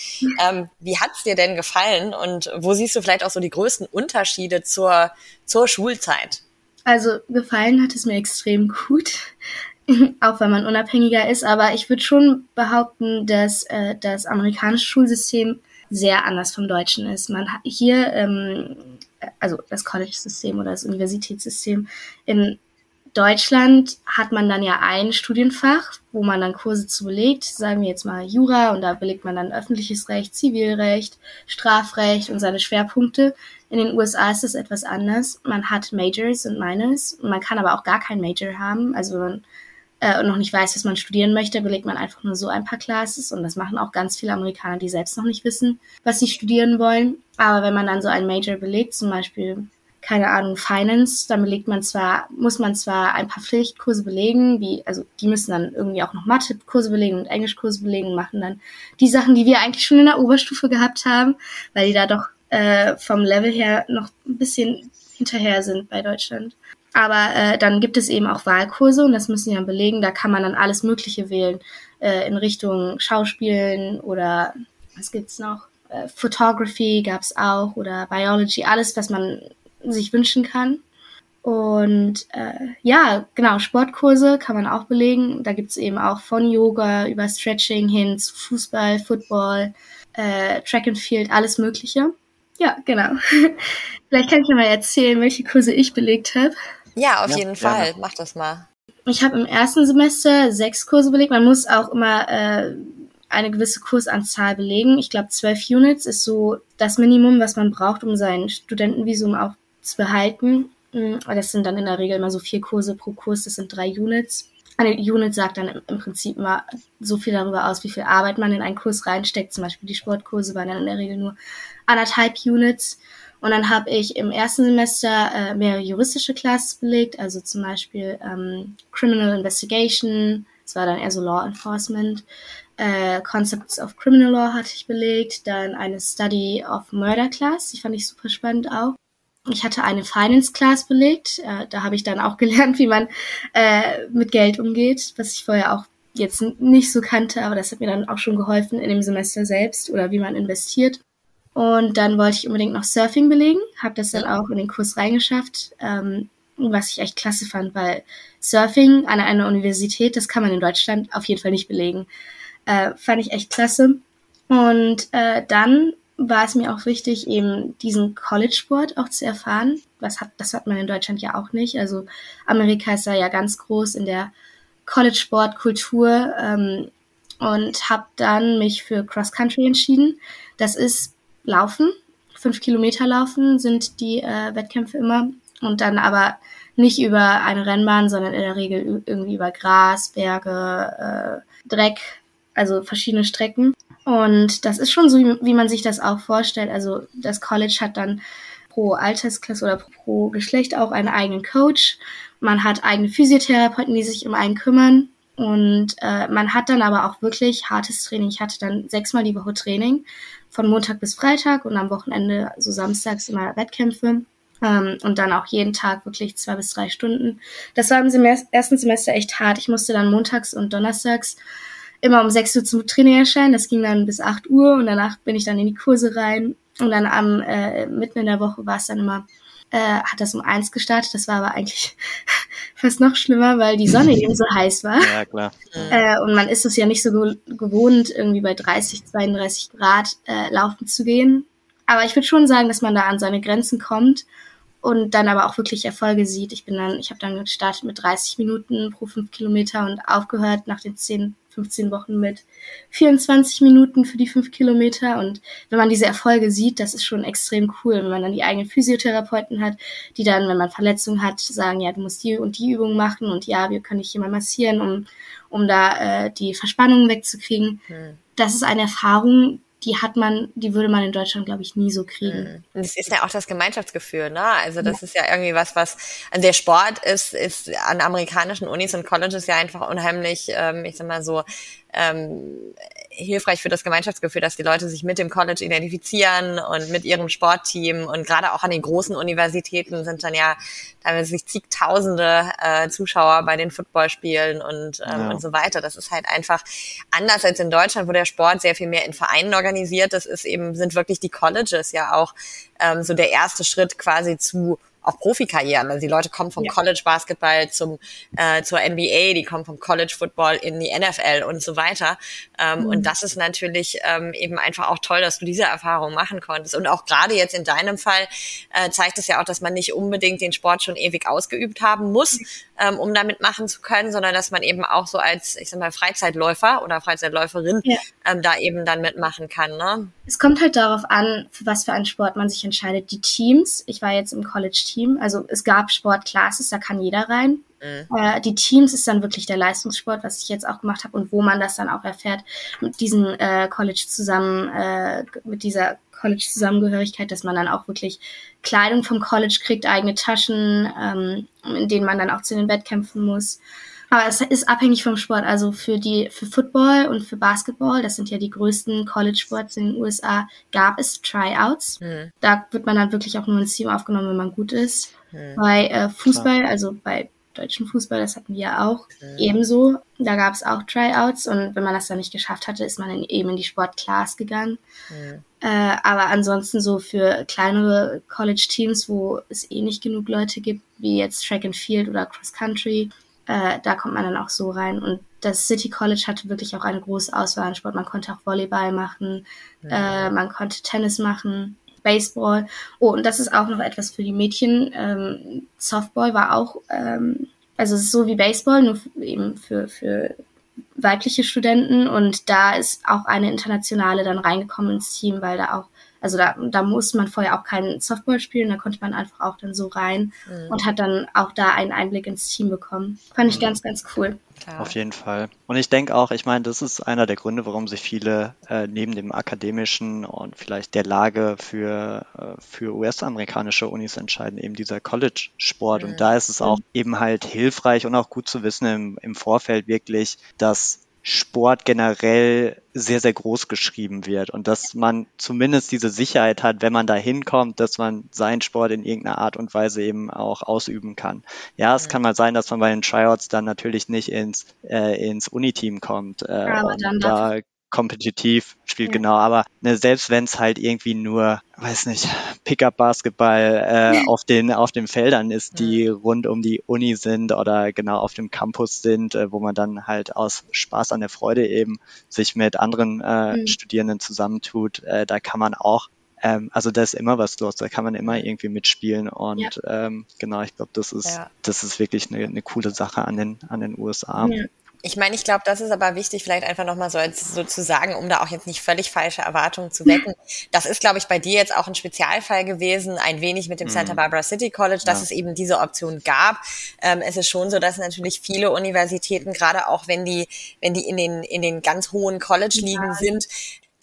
Ähm, wie hat's dir denn gefallen und wo siehst du vielleicht auch so die größten Unterschiede zur, zur Schulzeit? Also gefallen hat es mir extrem gut, auch wenn man unabhängiger ist. Aber ich würde schon behaupten, dass äh, das amerikanische Schulsystem sehr anders vom Deutschen ist. Man hat hier, ähm, also das College-System oder das Universitätssystem in Deutschland hat man dann ja ein Studienfach, wo man dann Kurse zu belegt, sagen wir jetzt mal Jura, und da belegt man dann öffentliches Recht, Zivilrecht, Strafrecht und seine Schwerpunkte. In den USA ist das etwas anders. Man hat Majors und Minors, man kann aber auch gar kein Major haben. Also man äh, noch nicht weiß, was man studieren möchte, belegt man einfach nur so ein paar Classes und das machen auch ganz viele Amerikaner, die selbst noch nicht wissen, was sie studieren wollen. Aber wenn man dann so ein Major belegt, zum Beispiel keine Ahnung, Finance, dann belegt man zwar, muss man zwar ein paar Pflichtkurse belegen, wie, also die müssen dann irgendwie auch noch Mathe-Kurse belegen und Englischkurse belegen und machen dann die Sachen, die wir eigentlich schon in der Oberstufe gehabt haben, weil die da doch äh, vom Level her noch ein bisschen hinterher sind bei Deutschland. Aber äh, dann gibt es eben auch Wahlkurse und das müssen die dann belegen. Da kann man dann alles Mögliche wählen äh, in Richtung Schauspielen oder was gibt's noch? Äh, Photography gab's auch oder Biology, alles, was man sich wünschen kann. Und äh, ja, genau, Sportkurse kann man auch belegen. Da gibt's eben auch von Yoga über Stretching hin zu Fußball, Football, äh, Track and Field, alles Mögliche. Ja, genau. Vielleicht kann ich dir mal erzählen, welche Kurse ich belegt habe. Ja, auf ja, jeden Fall. Ja. Mach das mal. Ich habe im ersten Semester sechs Kurse belegt. Man muss auch immer äh, eine gewisse Kursanzahl belegen. Ich glaube, zwölf Units ist so das Minimum, was man braucht, um sein Studentenvisum auch zu behalten. Mm, das sind dann in der Regel immer so vier Kurse pro Kurs, das sind drei Units. Eine Unit sagt dann im Prinzip immer so viel darüber aus, wie viel Arbeit man in einen Kurs reinsteckt. Zum Beispiel die Sportkurse waren dann in der Regel nur anderthalb Units. Und dann habe ich im ersten Semester äh, mehrere juristische Classes belegt, also zum Beispiel ähm, Criminal Investigation, das war dann eher so Law Enforcement, äh, Concepts of Criminal Law hatte ich belegt, dann eine Study of Murder Class, die fand ich super spannend auch ich hatte eine Finance Class belegt. Äh, da habe ich dann auch gelernt, wie man äh, mit Geld umgeht, was ich vorher auch jetzt nicht so kannte, aber das hat mir dann auch schon geholfen in dem Semester selbst oder wie man investiert. Und dann wollte ich unbedingt noch Surfing belegen, habe das dann auch in den Kurs reingeschafft, ähm, was ich echt klasse fand, weil Surfing an einer Universität, das kann man in Deutschland auf jeden Fall nicht belegen. Äh, fand ich echt klasse. Und äh, dann war es mir auch wichtig, eben diesen College-Sport auch zu erfahren. Was hat, das hat man in Deutschland ja auch nicht. Also Amerika ist da ja ganz groß in der College-Sport-Kultur ähm, und habe dann mich für Cross-Country entschieden. Das ist Laufen, fünf Kilometer Laufen sind die äh, Wettkämpfe immer und dann aber nicht über eine Rennbahn, sondern in der Regel irgendwie über Gras, Berge, äh, Dreck, also verschiedene Strecken. Und das ist schon so, wie man sich das auch vorstellt. Also das College hat dann pro Altersklasse oder pro Geschlecht auch einen eigenen Coach. Man hat eigene Physiotherapeuten, die sich um einen kümmern. Und äh, man hat dann aber auch wirklich hartes Training. Ich hatte dann sechsmal die Woche Training, von Montag bis Freitag und am Wochenende, so samstags immer Wettkämpfe. Ähm, und dann auch jeden Tag wirklich zwei bis drei Stunden. Das war im Semester, ersten Semester echt hart. Ich musste dann montags und donnerstags immer um 6 Uhr zum Training erscheinen. Das ging dann bis 8 Uhr und danach bin ich dann in die Kurse rein. Und dann am äh, mitten in der Woche war es dann immer, äh, hat das um eins gestartet. Das war aber eigentlich fast noch schlimmer, weil die Sonne eben so heiß war. Ja, klar. Äh, und man ist es ja nicht so gewohnt, irgendwie bei 30, 32 Grad äh, laufen zu gehen. Aber ich würde schon sagen, dass man da an seine Grenzen kommt und dann aber auch wirklich Erfolge sieht. Ich bin dann, ich habe dann gestartet mit 30 Minuten pro 5 Kilometer und aufgehört nach den 10 15 Wochen mit 24 Minuten für die 5 Kilometer. Und wenn man diese Erfolge sieht, das ist schon extrem cool, wenn man dann die eigenen Physiotherapeuten hat, die dann, wenn man Verletzungen hat, sagen, ja, du musst die und die Übung machen und ja, wir können dich hier mal massieren, um, um da äh, die Verspannungen wegzukriegen. Hm. Das ist eine Erfahrung, die hat man, die würde man in Deutschland, glaube ich, nie so kriegen. Mhm. Das ist ja auch das Gemeinschaftsgefühl, ne? Also das ja. ist ja irgendwie was, was der Sport ist, ist an amerikanischen Unis und Colleges ja einfach unheimlich, ähm, ich sag mal so, ähm, hilfreich für das Gemeinschaftsgefühl, dass die Leute sich mit dem College identifizieren und mit ihrem Sportteam und gerade auch an den großen Universitäten sind dann ja da sich zigtausende äh, Zuschauer bei den Footballspielen und, ähm, ja. und so weiter. Das ist halt einfach anders als in Deutschland, wo der Sport sehr viel mehr in Vereinen organisiert ist, ist eben, sind wirklich die Colleges ja auch ähm, so der erste Schritt quasi zu auch Profikarrieren. Also die Leute kommen vom ja. College Basketball zum äh, zur NBA, die kommen vom College Football in die NFL und so weiter. Ähm, mhm. Und das ist natürlich ähm, eben einfach auch toll, dass du diese Erfahrung machen konntest. Und auch gerade jetzt in deinem Fall äh, zeigt es ja auch, dass man nicht unbedingt den Sport schon ewig ausgeübt haben muss, ähm, um damit machen zu können, sondern dass man eben auch so als, ich sag mal, Freizeitläufer oder Freizeitläuferin ja. ähm, da eben dann mitmachen kann. Ne? Es kommt halt darauf an, für was für einen Sport man sich entscheidet. Die Teams, ich war jetzt im College Team. Also es gab Sportclasses, da kann jeder rein. Mhm. Äh, die Teams ist dann wirklich der Leistungssport, was ich jetzt auch gemacht habe und wo man das dann auch erfährt mit diesem äh, College zusammen, äh, mit dieser College-Zusammengehörigkeit, dass man dann auch wirklich Kleidung vom College kriegt, eigene Taschen, ähm, in denen man dann auch zu den Wettkämpfen muss. Aber es ist abhängig vom Sport. Also für die, für Football und für Basketball, das sind ja die größten College-Sports in den USA, gab es Tryouts. Mhm. Da wird man dann wirklich auch nur ins Team aufgenommen, wenn man gut ist. Mhm. Bei äh, Fußball, also bei deutschen Fußball, das hatten wir ja auch mhm. ebenso. Da gab es auch Tryouts und wenn man das dann nicht geschafft hatte, ist man in, eben in die Sportclass gegangen. Mhm. Äh, aber ansonsten so für kleinere College-Teams, wo es eh nicht genug Leute gibt, wie jetzt Track and Field oder Cross Country, äh, da kommt man dann auch so rein. Und das City College hatte wirklich auch eine große Auswahl an Sport. Man konnte auch Volleyball machen, mhm. äh, man konnte Tennis machen. Baseball. Oh, und das ist auch noch etwas für die Mädchen. Ähm, Softball war auch, ähm, also es ist so wie Baseball, nur eben für, für weibliche Studenten. Und da ist auch eine internationale dann reingekommen ins Team, weil da auch also da, da muss man vorher auch keinen Softball spielen, da konnte man einfach auch dann so rein mhm. und hat dann auch da einen Einblick ins Team bekommen. Fand ich mhm. ganz, ganz cool. Klar. Auf jeden Fall. Und ich denke auch, ich meine, das ist einer der Gründe, warum sich viele äh, neben dem akademischen und vielleicht der Lage für, äh, für US-amerikanische Unis entscheiden, eben dieser College-Sport. Mhm. Und da ist es auch eben halt hilfreich und auch gut zu wissen im, im Vorfeld wirklich, dass Sport generell sehr, sehr groß geschrieben wird und dass man zumindest diese Sicherheit hat, wenn man da hinkommt, dass man seinen Sport in irgendeiner Art und Weise eben auch ausüben kann. Ja, es kann mal sein, dass man bei den Tryouts dann natürlich nicht ins, äh, ins Uniteam kommt. Äh, aber dann da kompetitiv spielt, ja. genau. Aber ne, selbst wenn es halt irgendwie nur, weiß nicht, Pickup-Basketball äh, auf den auf den Feldern ist, die mhm. rund um die Uni sind oder genau auf dem Campus sind, äh, wo man dann halt aus Spaß an der Freude eben sich mit anderen äh, mhm. Studierenden zusammentut, äh, da kann man auch ähm, also da ist immer was los, da kann man immer irgendwie mitspielen und ja. ähm, genau, ich glaube, das ist ja. das ist wirklich eine, eine coole Sache an den an den USA. Ja. Ich meine, ich glaube, das ist aber wichtig, vielleicht einfach nochmal so, so zu sagen, um da auch jetzt nicht völlig falsche Erwartungen zu wecken. Das ist, glaube ich, bei dir jetzt auch ein Spezialfall gewesen, ein wenig mit dem Santa mhm. Barbara City College, dass ja. es eben diese Option gab. Ähm, es ist schon so, dass natürlich viele Universitäten, gerade auch wenn die, wenn die in den, in den ganz hohen College-Ligen ja. sind,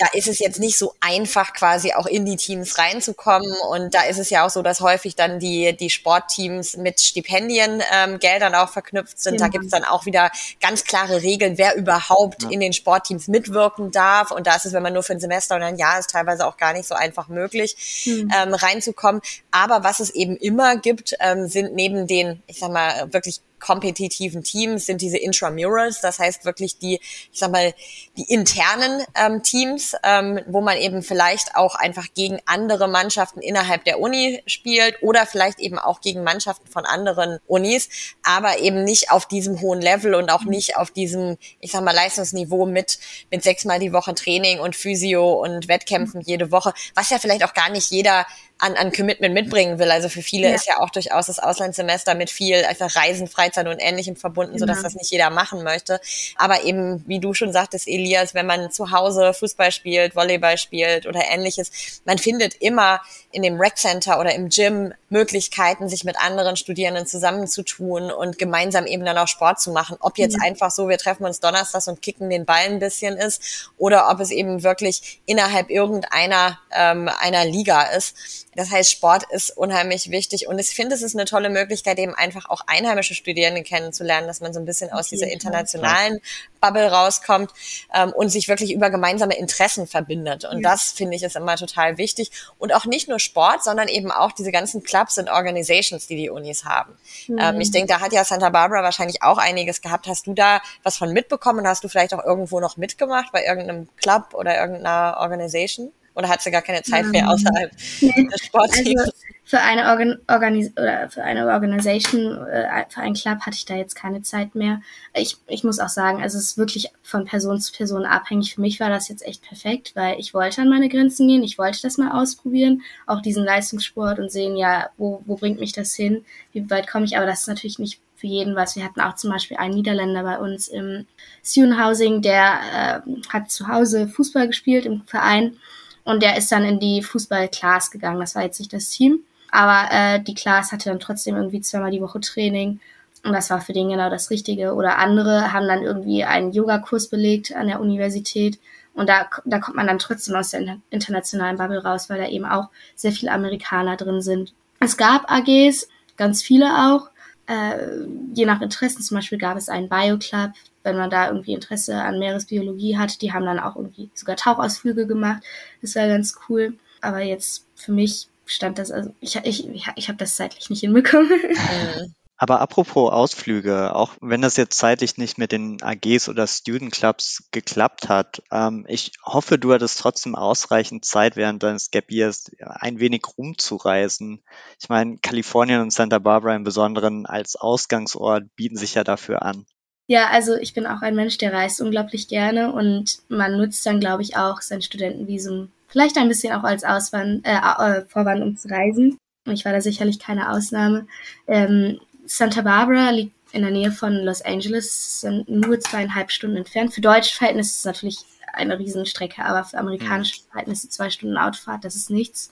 da ist es jetzt nicht so einfach, quasi auch in die Teams reinzukommen. Und da ist es ja auch so, dass häufig dann die, die Sportteams mit Stipendiengeldern ähm, auch verknüpft sind. Genau. Da gibt es dann auch wieder ganz klare Regeln, wer überhaupt ja. in den Sportteams mitwirken darf. Und da ist es, wenn man nur für ein Semester oder ein Jahr ist, teilweise auch gar nicht so einfach möglich, mhm. ähm, reinzukommen. Aber was es eben immer gibt, ähm, sind neben den, ich sag mal, wirklich kompetitiven Teams sind diese Intramurals, das heißt wirklich die, ich sag mal, die internen ähm, Teams, ähm, wo man eben vielleicht auch einfach gegen andere Mannschaften innerhalb der Uni spielt oder vielleicht eben auch gegen Mannschaften von anderen Unis, aber eben nicht auf diesem hohen Level und auch nicht auf diesem, ich sag mal, Leistungsniveau mit, mit sechsmal die Woche Training und Physio und Wettkämpfen jede Woche, was ja vielleicht auch gar nicht jeder an, an Commitment mitbringen will. Also für viele ja. ist ja auch durchaus das Auslandssemester mit viel also Reisen, Freizeit und Ähnlichem verbunden, genau. sodass das nicht jeder machen möchte. Aber eben, wie du schon sagtest, Elias, wenn man zu Hause Fußball spielt, Volleyball spielt oder ähnliches, man findet immer in dem Rec Center oder im Gym Möglichkeiten, sich mit anderen Studierenden zusammenzutun und gemeinsam eben dann auch Sport zu machen. Ob jetzt ja. einfach so, wir treffen uns donnerstags und kicken den Ball ein bisschen ist oder ob es eben wirklich innerhalb irgendeiner ähm, einer Liga ist. Das heißt, Sport ist unheimlich wichtig und ich finde, es ist eine tolle Möglichkeit, eben einfach auch einheimische Studierende kennenzulernen, dass man so ein bisschen aus dieser internationalen Bubble rauskommt ähm, und sich wirklich über gemeinsame Interessen verbindet. Und ja. das finde ich ist immer total wichtig. Und auch nicht nur Sport, sondern eben auch diese ganzen Clubs und Organizations, die die Unis haben. Mhm. Ähm, ich denke, da hat ja Santa Barbara wahrscheinlich auch einiges gehabt. Hast du da was von mitbekommen? Hast du vielleicht auch irgendwo noch mitgemacht bei irgendeinem Club oder irgendeiner Organisation? Oder hat sie gar keine Zeit mehr außerhalb nee. des Sportteams? Also für eine Organ Organis oder für eine Organisation, äh, für einen Club hatte ich da jetzt keine Zeit mehr. Ich, ich muss auch sagen, also es ist wirklich von Person zu Person abhängig. Für mich war das jetzt echt perfekt, weil ich wollte an meine Grenzen gehen, ich wollte das mal ausprobieren, auch diesen Leistungssport und sehen, ja, wo, wo bringt mich das hin, wie weit komme ich, aber das ist natürlich nicht für jeden was. Wir hatten auch zum Beispiel einen Niederländer bei uns im Student Housing, der äh, hat zu Hause Fußball gespielt im Verein und der ist dann in die Fußball-Class gegangen. Das war jetzt nicht das Team. Aber äh, die Class hatte dann trotzdem irgendwie zweimal die Woche Training. Und das war für den genau das Richtige. Oder andere haben dann irgendwie einen Yogakurs belegt an der Universität. Und da, da kommt man dann trotzdem aus der internationalen Bubble raus, weil da eben auch sehr viele Amerikaner drin sind. Es gab AGs, ganz viele auch. Äh, je nach Interessen, zum Beispiel gab es einen Bioclub, wenn man da irgendwie Interesse an Meeresbiologie hat. Die haben dann auch irgendwie sogar Tauchausflüge gemacht. Das war ganz cool. Aber jetzt für mich stand das, also ich, ich, ich, habe das zeitlich nicht hinbekommen. Aber apropos Ausflüge, auch wenn das jetzt zeitlich nicht mit den AGs oder Student Clubs geklappt hat, ähm, ich hoffe, du hattest trotzdem ausreichend Zeit während deines Gap Years ein wenig rumzureisen. Ich meine, Kalifornien und Santa Barbara im Besonderen als Ausgangsort bieten sich ja dafür an. Ja, also ich bin auch ein Mensch, der reist unglaublich gerne und man nutzt dann, glaube ich, auch sein Studentenvisum vielleicht ein bisschen auch als Auswand äh, äh, Vorwand, um zu reisen. Ich war da sicherlich keine Ausnahme. Ähm, Santa Barbara liegt in der Nähe von Los Angeles, sind nur zweieinhalb Stunden entfernt. Für deutsche Verhältnisse ist es natürlich eine Riesenstrecke, aber für amerikanische. Verhältnisse zwei Stunden Autofahrt, das ist nichts.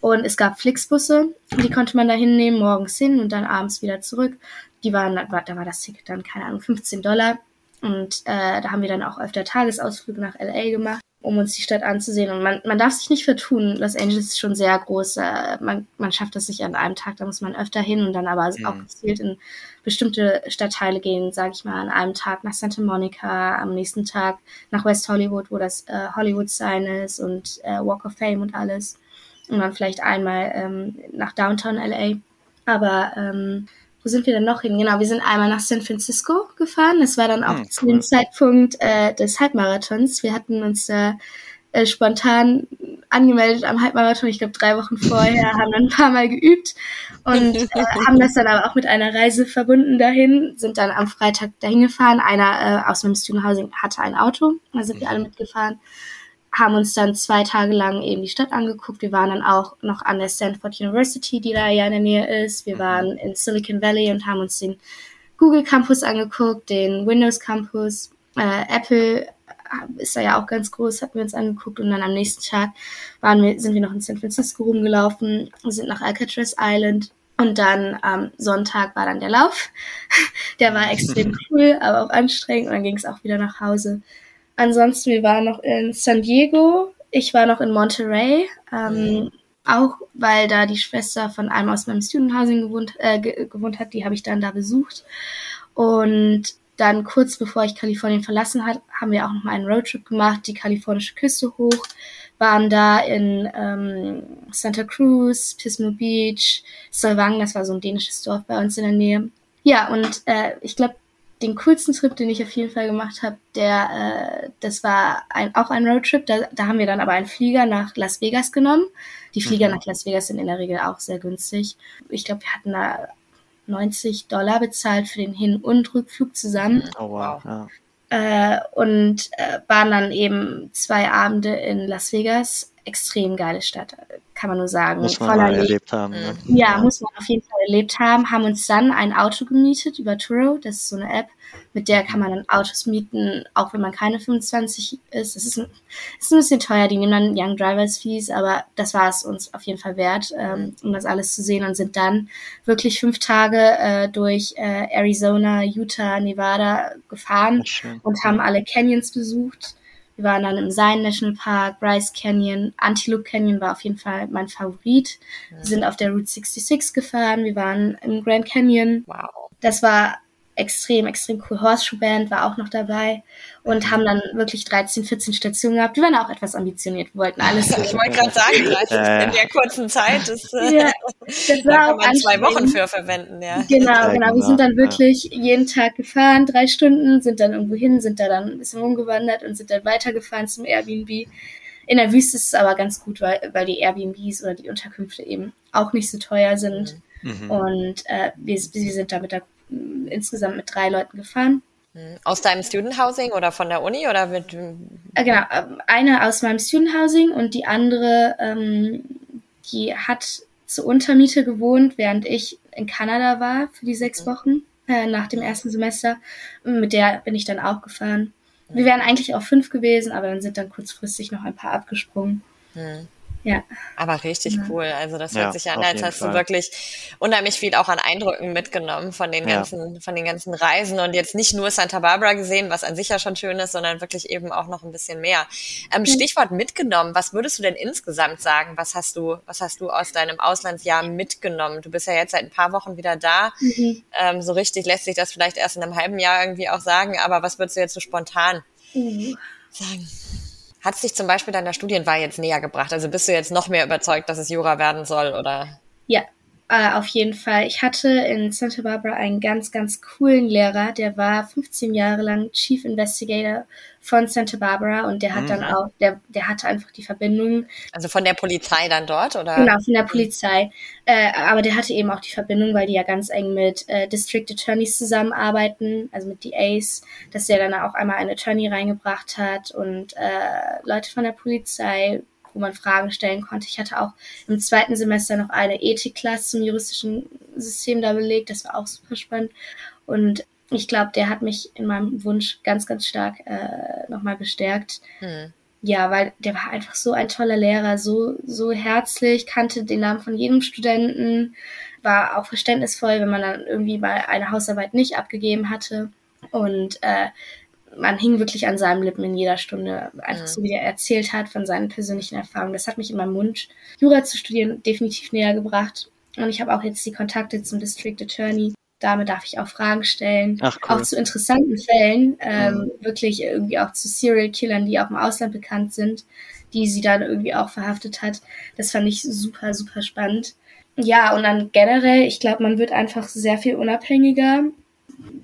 Und es gab Flixbusse, die konnte man da hinnehmen, morgens hin und dann abends wieder zurück. Die waren, da war das Ticket dann, keine Ahnung, 15 Dollar. Und äh, da haben wir dann auch öfter Tagesausflüge nach LA gemacht um uns die Stadt anzusehen. Und man, man darf sich nicht vertun. Los Angeles ist schon sehr groß. Äh, man, man schafft das nicht an einem Tag, da muss man öfter hin und dann aber mhm. auch gezielt in bestimmte Stadtteile gehen, sage ich mal, an einem Tag nach Santa Monica, am nächsten Tag nach West Hollywood, wo das äh, Hollywood Sign ist und äh, Walk of Fame und alles. Und dann vielleicht einmal ähm, nach Downtown LA. Aber ähm, wo sind wir denn noch hin? Genau, wir sind einmal nach San Francisco gefahren. Das war dann auch hm, zu dem Zeitpunkt äh, des Halbmarathons. Wir hatten uns da äh, spontan angemeldet am Halbmarathon, ich glaube drei Wochen vorher, haben dann ein paar Mal geübt und äh, haben das dann aber auch mit einer Reise verbunden dahin, sind dann am Freitag dahin gefahren. Einer äh, aus meinem Student Housing hatte ein Auto, da sind wir alle mitgefahren haben uns dann zwei Tage lang eben die Stadt angeguckt. Wir waren dann auch noch an der Stanford University, die da ja in der Nähe ist. Wir mhm. waren in Silicon Valley und haben uns den Google Campus angeguckt, den Windows Campus. Äh, Apple ist da ja auch ganz groß, hatten wir uns angeguckt. Und dann am nächsten Tag waren wir, sind wir noch in San Francisco rumgelaufen, sind nach Alcatraz Island. Und dann am Sonntag war dann der Lauf. Der war extrem cool, aber auch anstrengend. Und dann ging es auch wieder nach Hause. Ansonsten, wir waren noch in San Diego. Ich war noch in Monterey. Ähm, mhm. Auch weil da die Schwester von einem aus meinem Student Housing gewohnt, äh, gewohnt hat, die habe ich dann da besucht. Und dann kurz bevor ich Kalifornien verlassen hat, haben wir auch noch mal einen Roadtrip gemacht, die kalifornische Küste hoch, waren da in ähm, Santa Cruz, Pismo Beach, Solvang, das war so ein dänisches Dorf bei uns in der Nähe. Ja, und äh, ich glaube, den coolsten Trip, den ich auf jeden Fall gemacht habe, der, äh, das war ein, auch ein Roadtrip. Da, da haben wir dann aber einen Flieger nach Las Vegas genommen. Die Flieger mhm. nach Las Vegas sind in der Regel auch sehr günstig. Ich glaube, wir hatten da 90 Dollar bezahlt für den Hin- und Rückflug zusammen. Oh wow. Ja. Äh, und äh, waren dann eben zwei Abende in Las Vegas extrem geile Stadt, kann man nur sagen. Muss man mal erlebt haben. Ne? Ja, ja, muss man auf jeden Fall erlebt haben. Haben uns dann ein Auto gemietet über Turo, das ist so eine App, mit der kann man dann Autos mieten, auch wenn man keine 25 ist. Es ist, ein, ist ein bisschen teuer, die nehmen dann Young Drivers Fees, aber das war es uns auf jeden Fall wert, ähm, um das alles zu sehen und sind dann wirklich fünf Tage äh, durch äh, Arizona, Utah, Nevada gefahren und haben alle Canyons besucht wir waren dann im Zion National Park, Bryce Canyon, Antelope Canyon war auf jeden Fall mein Favorit. Wir sind auf der Route 66 gefahren, wir waren im Grand Canyon. Wow. Das war extrem, extrem cool. Horseshoe Band war auch noch dabei und haben dann wirklich 13, 14 Stationen gehabt. Wir waren auch etwas ambitioniert, wir wollten alles. ich wollte gerade sagen, 13 äh. in der kurzen Zeit, das, äh, ja, das war da kann man zwei Wochen für verwenden. Ja. Genau, ja, genau. Wir sind dann wirklich ja. jeden Tag gefahren, drei Stunden, sind dann irgendwo hin, sind da dann ein bisschen rumgewandert und sind dann weitergefahren zum Airbnb. In der Wüste ist es aber ganz gut, weil, weil die Airbnbs oder die Unterkünfte eben auch nicht so teuer sind. Mhm. Und äh, wir, wir sind da mit der insgesamt mit drei Leuten gefahren. Hm. Aus deinem Student Housing oder von der Uni oder mit? Äh, genau, ähm, eine aus meinem Student Housing und die andere, ähm, die hat zur Untermiete gewohnt, während ich in Kanada war für die sechs hm. Wochen äh, nach dem ersten Semester. Mit der bin ich dann auch gefahren. Wir wären eigentlich auch fünf gewesen, aber dann sind dann kurzfristig noch ein paar abgesprungen. Hm. Ja. Aber richtig Ja. cool. Also das Ja, hört sich an, als hast Fall. du wirklich unheimlich viel auch an Eindrücken mitgenommen von den Ja. ganzen, von den ganzen Reisen und jetzt nicht nur Santa Barbara gesehen, was an sich ja schon schön ist, sondern wirklich eben auch noch ein bisschen mehr. Ähm, Stichwort mitgenommen. Was würdest du denn insgesamt sagen? Was hast du, was hast du aus deinem Auslandsjahr mitgenommen? Du bist ja jetzt seit ein paar Wochen wieder da. Mhm. Ähm, so richtig lässt sich das vielleicht erst in einem halben Jahr irgendwie auch sagen, aber was würdest du jetzt so spontan Uh. sagen? Hat es dich zum Beispiel deiner Studienwahl jetzt näher gebracht? Also bist du jetzt noch mehr überzeugt, dass es Jura werden soll oder? Ja, äh, auf jeden Fall. Ich hatte in Santa Barbara einen ganz, ganz coolen Lehrer, der war 15 Jahre lang Chief Investigator von Santa Barbara und der hat dann auch, der, der hatte einfach die Verbindung Also von der Polizei dann dort oder? Genau, von der Polizei. Äh, aber der hatte eben auch die Verbindung, weil die ja ganz eng mit äh, District Attorneys zusammenarbeiten, also mit DAs, dass der dann auch einmal einen Attorney reingebracht hat und äh, Leute von der Polizei, wo man Fragen stellen konnte. Ich hatte auch im zweiten Semester noch eine Ethikklasse zum juristischen System da belegt. Das war auch super spannend. Und ich glaube, der hat mich in meinem Wunsch ganz, ganz stark äh, nochmal bestärkt, Hm. ja, weil der war einfach so ein toller Lehrer, so, so herzlich, kannte den Namen von jedem Studenten, war auch verständnisvoll, wenn man dann irgendwie mal eine Hausarbeit nicht abgegeben hatte. Und äh, man hing wirklich an seinem Lippen in jeder Stunde, einfach Mhm. so wie er erzählt hat von seinen persönlichen Erfahrungen. Das hat mich in meinem Wunsch, Jura zu studieren, definitiv näher gebracht. Und ich habe auch jetzt die Kontakte zum District Attorney. Damit darf ich auch Fragen stellen. Ach, cool. Auch zu interessanten Fällen, ähm, wirklich irgendwie auch zu Serial Killern, die auch im Ausland bekannt sind, die sie dann irgendwie auch verhaftet hat. Das fand ich super, super spannend. Ja, und dann generell, ich glaube, man wird einfach sehr viel unabhängiger.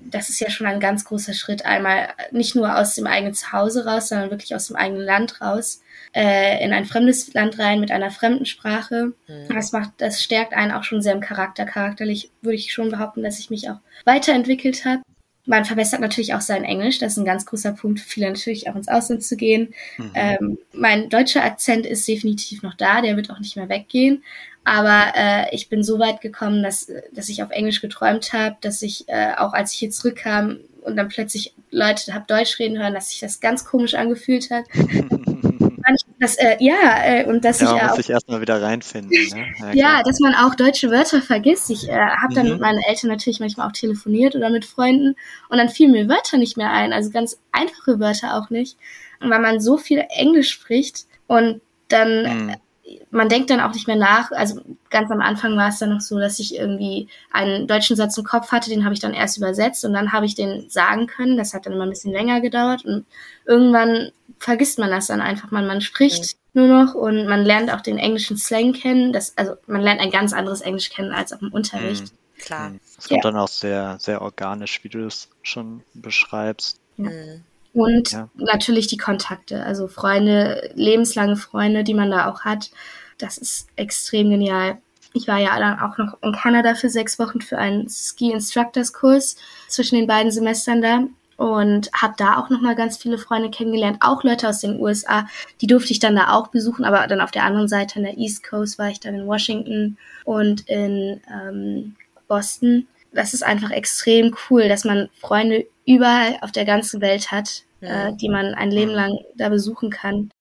Das ist ja schon ein ganz großer Schritt, einmal nicht nur aus dem eigenen Zuhause raus, sondern wirklich aus dem eigenen Land raus, äh, in ein fremdes Land rein mit einer fremden Sprache. Das macht, das stärkt einen auch schon sehr im Charakter. Charakterlich würde ich schon behaupten, dass ich mich auch weiterentwickelt habe. Man verbessert natürlich auch sein Englisch. Das ist ein ganz großer Punkt für viele natürlich auch ins Ausland zu gehen. Ähm, mein deutscher Akzent ist definitiv noch da. Der wird auch nicht mehr weggehen. Aber äh, ich bin so weit gekommen, dass, dass ich auf Englisch geträumt habe, dass ich äh, auch als ich hier zurückkam und dann plötzlich Leute hab Deutsch reden hören, dass sich das ganz komisch angefühlt hat. das, äh, ja, äh, und dass Ja, ich man äh, muss auch sich erstmal wieder reinfinden. Ne? ja, klar. dass man auch deutsche Wörter vergisst. Ich äh, habe dann Mhm. mit meinen Eltern natürlich manchmal auch telefoniert oder mit Freunden und dann fielen mir Wörter nicht mehr ein, also ganz einfache Wörter auch nicht. Und weil man so viel Englisch spricht und dann, Mhm. Man denkt dann auch nicht mehr nach. Also ganz am Anfang war es dann noch so, dass ich irgendwie einen deutschen Satz im Kopf hatte, den habe ich dann erst übersetzt und dann habe ich den sagen können. Das hat dann immer ein bisschen länger gedauert und irgendwann vergisst man das dann einfach. Man, man spricht nur noch und man lernt auch den englischen Slang kennen. Das, also man lernt ein ganz anderes Englisch kennen als auch im Unterricht. Klar. Es kommt Ja. dann auch sehr, sehr organisch, wie du es schon beschreibst. Mhm. Und Ja. natürlich die Kontakte, also Freunde, lebenslange Freunde, die man da auch hat. Das ist extrem genial. Ich war ja dann auch noch in Kanada für sechs Wochen für einen Ski Instructors Kurs zwischen den beiden Semestern da und habe da auch noch mal ganz viele Freunde kennengelernt, auch Leute aus den USA. Die durfte ich dann da auch besuchen, aber dann auf der anderen Seite an der East Coast war ich dann in Washington und in ähm, Boston. Das ist einfach extrem cool, dass man Freunde überall auf der ganzen Welt hat, Ja. äh, die man ein Leben lang da besuchen kann.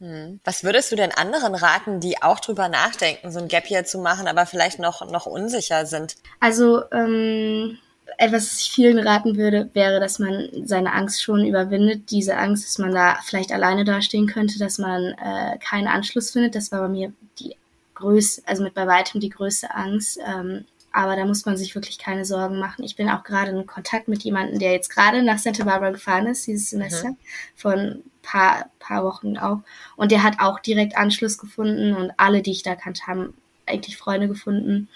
Hm. Was würdest du denn anderen raten, die auch drüber nachdenken, so ein Gap Year zu machen, aber vielleicht noch, noch unsicher sind? Also ähm, etwas, was ich vielen raten würde, wäre, dass man seine Angst schon überwindet. Diese Angst, dass man da vielleicht alleine dastehen könnte, dass man äh, keinen Anschluss findet. Das war bei mir die größte, also mit bei weitem die größte Angst. Ähm, aber da muss man sich wirklich keine Sorgen machen. Ich bin auch gerade in Kontakt mit jemandem, der jetzt gerade nach Santa Barbara gefahren ist, dieses Semester, von paar, paar Wochen auch. Und der hat auch direkt Anschluss gefunden und alle, die ich da kannte, haben eigentlich Freunde gefunden.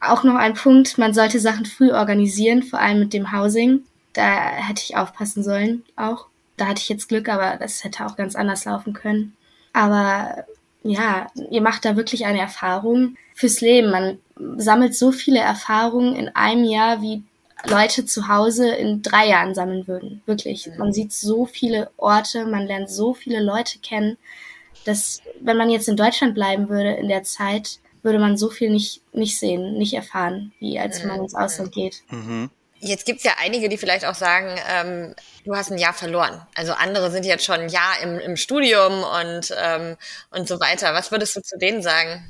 Auch noch ein Punkt, man sollte Sachen früh organisieren, vor allem mit dem Housing. Da hätte ich aufpassen sollen auch. Da hatte ich jetzt Glück, aber das hätte auch ganz anders laufen können. Aber ja, ihr macht da wirklich eine Erfahrung fürs Leben. Man sammelt so viele Erfahrungen in einem Jahr, wie Leute zu Hause in drei Jahren sammeln würden. Wirklich. Man sieht so viele Orte, man lernt so viele Leute kennen, dass wenn man jetzt in Deutschland bleiben würde in der Zeit, würde man so viel nicht, nicht sehen, nicht erfahren, wie als man ins Ausland geht. Mhm. Jetzt gibt's ja einige, die vielleicht auch sagen, ähm, du hast ein Jahr verloren. Also andere sind jetzt schon ein Jahr im, im Studium und, ähm, und so weiter. Was würdest du zu denen sagen?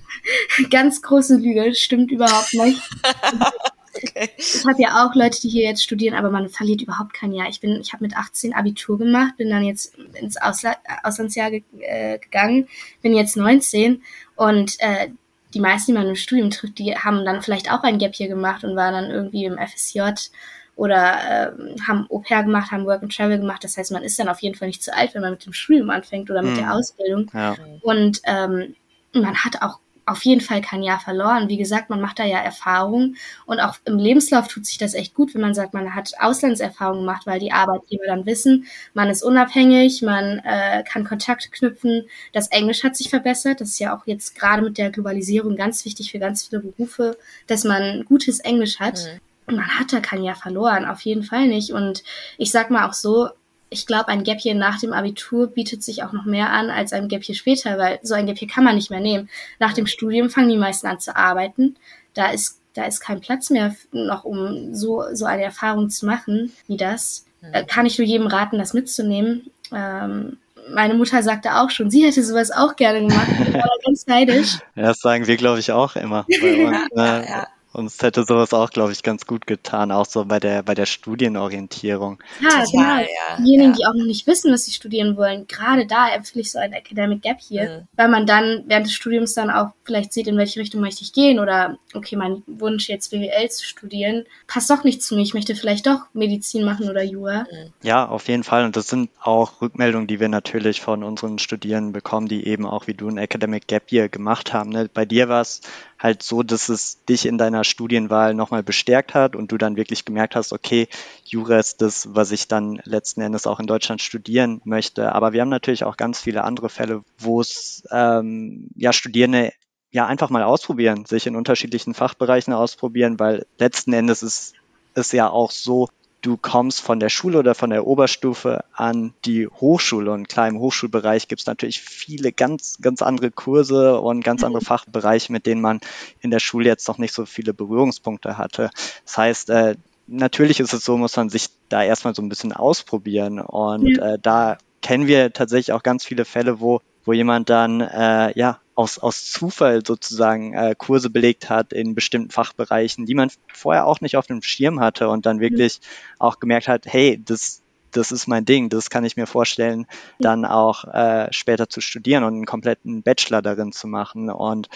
Ganz große Lüge, stimmt überhaupt nicht. okay. Ich habe ja auch Leute, die hier jetzt studieren, aber man verliert überhaupt kein Jahr. Ich bin, ich habe mit 18 Abitur gemacht, bin dann jetzt ins Ausla Auslandsjahr ge äh, gegangen, bin jetzt 19 und äh, die meisten, die man im Studium trifft, die haben dann vielleicht auch ein Gap hier gemacht und waren dann irgendwie im FSJ oder äh, haben Au pair gemacht, haben Work and Travel gemacht. Das heißt, man ist dann auf jeden Fall nicht zu alt, wenn man mit dem Studium anfängt oder mit mhm. der Ausbildung. Ja. Und ähm, man hat auch auf jeden Fall kein Jahr verloren. Wie gesagt, man macht da ja Erfahrung und auch im Lebenslauf tut sich das echt gut, wenn man sagt, man hat Auslandserfahrung gemacht, weil die Arbeitgeber dann wissen, man ist unabhängig, man äh, kann Kontakte knüpfen, das Englisch hat sich verbessert. Das ist ja auch jetzt gerade mit der Globalisierung ganz wichtig für ganz viele Berufe, dass man gutes Englisch hat. Mhm. Man hat da kein Jahr verloren, auf jeden Fall nicht. Und ich sag mal auch so, ich glaube, ein Gap hier nach dem Abitur bietet sich auch noch mehr an als ein Gap hier später, weil so ein Gap hier kann man nicht mehr nehmen. Nach dem Studium fangen die meisten an zu arbeiten. Da ist, da ist kein Platz mehr noch, um so, so eine Erfahrung zu machen wie das. Äh, kann ich nur jedem raten, das mitzunehmen. Ähm, meine Mutter sagte auch schon, sie hätte sowas auch gerne gemacht. Ich war ganz neidisch. Ja, das sagen wir, glaube ich, auch immer. Bei uns, ja, ja. Uns hätte sowas auch, glaube ich, ganz gut getan, auch so bei der, bei der Studienorientierung. Ja, genau. Ja, Diejenigen, ja. die auch noch nicht wissen, was sie studieren wollen, gerade da empfehle ich so ein Academic Gap hier, mhm. weil man dann während des Studiums dann auch vielleicht sieht, in welche Richtung möchte ich gehen oder, okay, mein Wunsch jetzt BWL zu studieren, passt doch nicht zu mir, ich möchte vielleicht doch Medizin machen oder Jura. Mhm. Ja, auf jeden Fall. Und das sind auch Rückmeldungen, die wir natürlich von unseren Studierenden bekommen, die eben auch wie du ein Academic Gap Year gemacht haben. Ne? Bei dir war es halt so, dass es dich in deiner Studienwahl nochmal bestärkt hat und du dann wirklich gemerkt hast, okay, Jura ist das, was ich dann letzten Endes auch in Deutschland studieren möchte. Aber wir haben natürlich auch ganz viele andere Fälle, wo es ähm, ja Studierende ja einfach mal ausprobieren, sich in unterschiedlichen Fachbereichen ausprobieren, weil letzten Endes ist es ja auch so, du kommst von der Schule oder von der Oberstufe an die Hochschule und klar im Hochschulbereich gibt es natürlich viele ganz, ganz andere Kurse und ganz andere mhm. Fachbereiche, mit denen man in der Schule jetzt noch nicht so viele Berührungspunkte hatte. Das heißt, äh, natürlich ist es so, muss man sich da erstmal so ein bisschen ausprobieren und ja. äh, da kennen wir tatsächlich auch ganz viele Fälle, wo wo jemand dann äh, ja aus, aus Zufall sozusagen äh, Kurse belegt hat in bestimmten Fachbereichen, die man vorher auch nicht auf dem Schirm hatte und dann wirklich auch gemerkt hat, hey, das, das ist mein Ding, das kann ich mir vorstellen, dann auch äh, später zu studieren und einen kompletten Bachelor darin zu machen. Und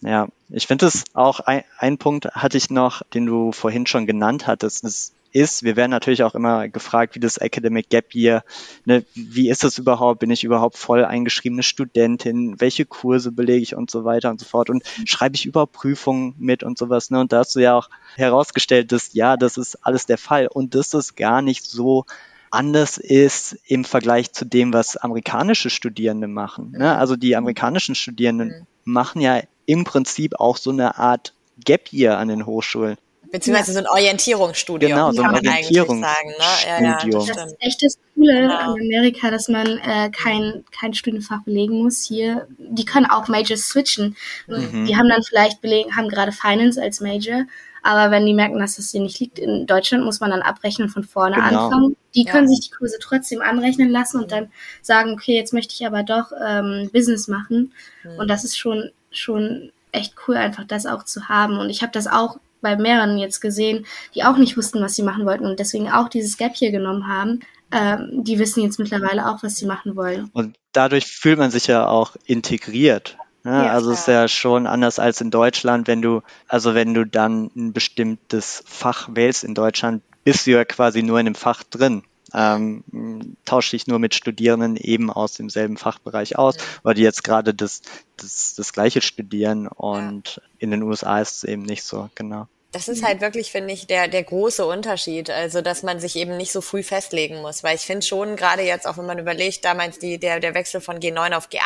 ja, ich finde es auch ein, ein Punkt hatte ich noch, den du vorhin schon genannt hattest, ist ist. Wir werden natürlich auch immer gefragt, wie das Academic Gap Year, ne, wie ist das überhaupt? Bin ich überhaupt voll eingeschriebene Studentin? Welche Kurse belege ich und so weiter und so fort? Und schreibe ich überhaupt Prüfungen mit und sowas? Ne? Und da hast du ja auch herausgestellt, dass ja, das ist alles der Fall und dass es gar nicht so anders ist im Vergleich zu dem, was amerikanische Studierende machen. Ne? Also die amerikanischen Studierenden mhm. machen ja im Prinzip auch so eine Art Gap Year an den Hochschulen. Beziehungsweise so ein Orientierungsstudium. Genau, so ein Orientierungsstudium. Ne? Ja, ja, das, das ist echt das Coole genau. in Amerika, dass man äh, kein, kein Studienfach belegen muss hier. Die können auch Majors switchen. Mhm. Die haben dann vielleicht belegen, haben gerade Finance als Major, aber wenn die merken, dass das hier nicht liegt, in Deutschland muss man dann abrechnen von vorne genau. anfangen. Die können ja. sich die Kurse trotzdem anrechnen lassen und dann sagen, okay, jetzt möchte ich aber doch ähm, Business machen. Mhm. Und das ist schon, schon echt cool, einfach das auch zu haben. Und ich habe das auch bei mehreren jetzt gesehen, die auch nicht wussten, was sie machen wollten und deswegen auch dieses Gap hier genommen haben. Ähm, die wissen jetzt mittlerweile auch, was sie machen wollen. Und dadurch fühlt man sich ja auch integriert. Ne? Ja, also es ist ja schon anders als in Deutschland, wenn du, also wenn du dann ein bestimmtes Fach wählst in Deutschland, bist du ja quasi nur in dem Fach drin ähm, tausche dich nur mit Studierenden eben aus demselben Fachbereich aus, weil die jetzt gerade das, das, das Gleiche studieren und in den USA ist es eben nicht so, genau. Das ist halt wirklich, finde ich, der, der große Unterschied. Also, dass man sich eben nicht so früh festlegen muss. Weil ich finde schon, gerade jetzt, auch wenn man überlegt, damals die, der, der Wechsel von G9 auf G8,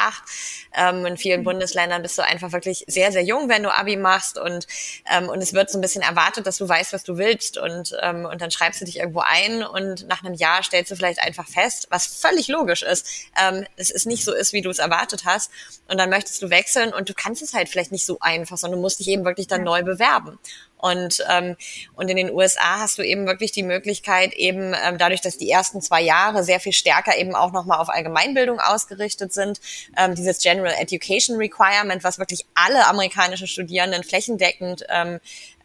ähm, in vielen mhm. Bundesländern bist du einfach wirklich sehr, sehr jung, wenn du Abi machst und, ähm, und es wird so ein bisschen erwartet, dass du weißt, was du willst und, ähm, und dann schreibst du dich irgendwo ein und nach einem Jahr stellst du vielleicht einfach fest, was völlig logisch ist, ähm, es ist nicht so ist, wie du es erwartet hast und dann möchtest du wechseln und du kannst es halt vielleicht nicht so einfach, sondern du musst dich eben wirklich dann neu bewerben. Und, ähm, und in den USA hast du eben wirklich die Möglichkeit, eben ähm, dadurch, dass die ersten zwei Jahre sehr viel stärker eben auch nochmal auf Allgemeinbildung ausgerichtet sind, ähm, dieses General Education Requirement, was wirklich alle amerikanischen Studierenden flächendeckend ähm,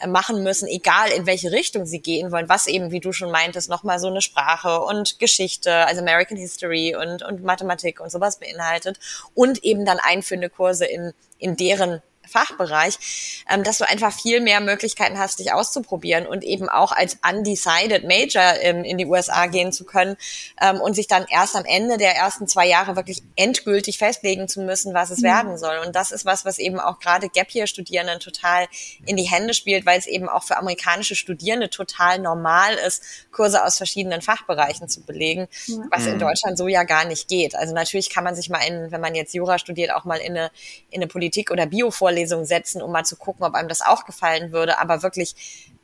machen müssen, egal in welche Richtung sie gehen wollen, was eben, wie du schon meintest, nochmal so eine Sprache und Geschichte, also American History und, und Mathematik und sowas beinhaltet und eben dann einführende Kurse in, in deren Fachbereich, ähm, dass du einfach viel mehr Möglichkeiten hast, dich auszuprobieren und eben auch als undecided Major ähm, in die USA gehen zu können ähm, und sich dann erst am Ende der ersten zwei Jahre wirklich endgültig festlegen zu müssen, was es mhm. werden soll. Und das ist was, was eben auch gerade Gap Year Studierenden total in die Hände spielt, weil es eben auch für amerikanische Studierende total normal ist, Kurse aus verschiedenen Fachbereichen zu belegen, ja. was in mhm. Deutschland so ja gar nicht geht. Also natürlich kann man sich mal in, wenn man jetzt Jura studiert, auch mal in eine, in eine Politik- oder Bio-Vorlesung setzen, um mal zu gucken, ob einem das auch gefallen würde. Aber wirklich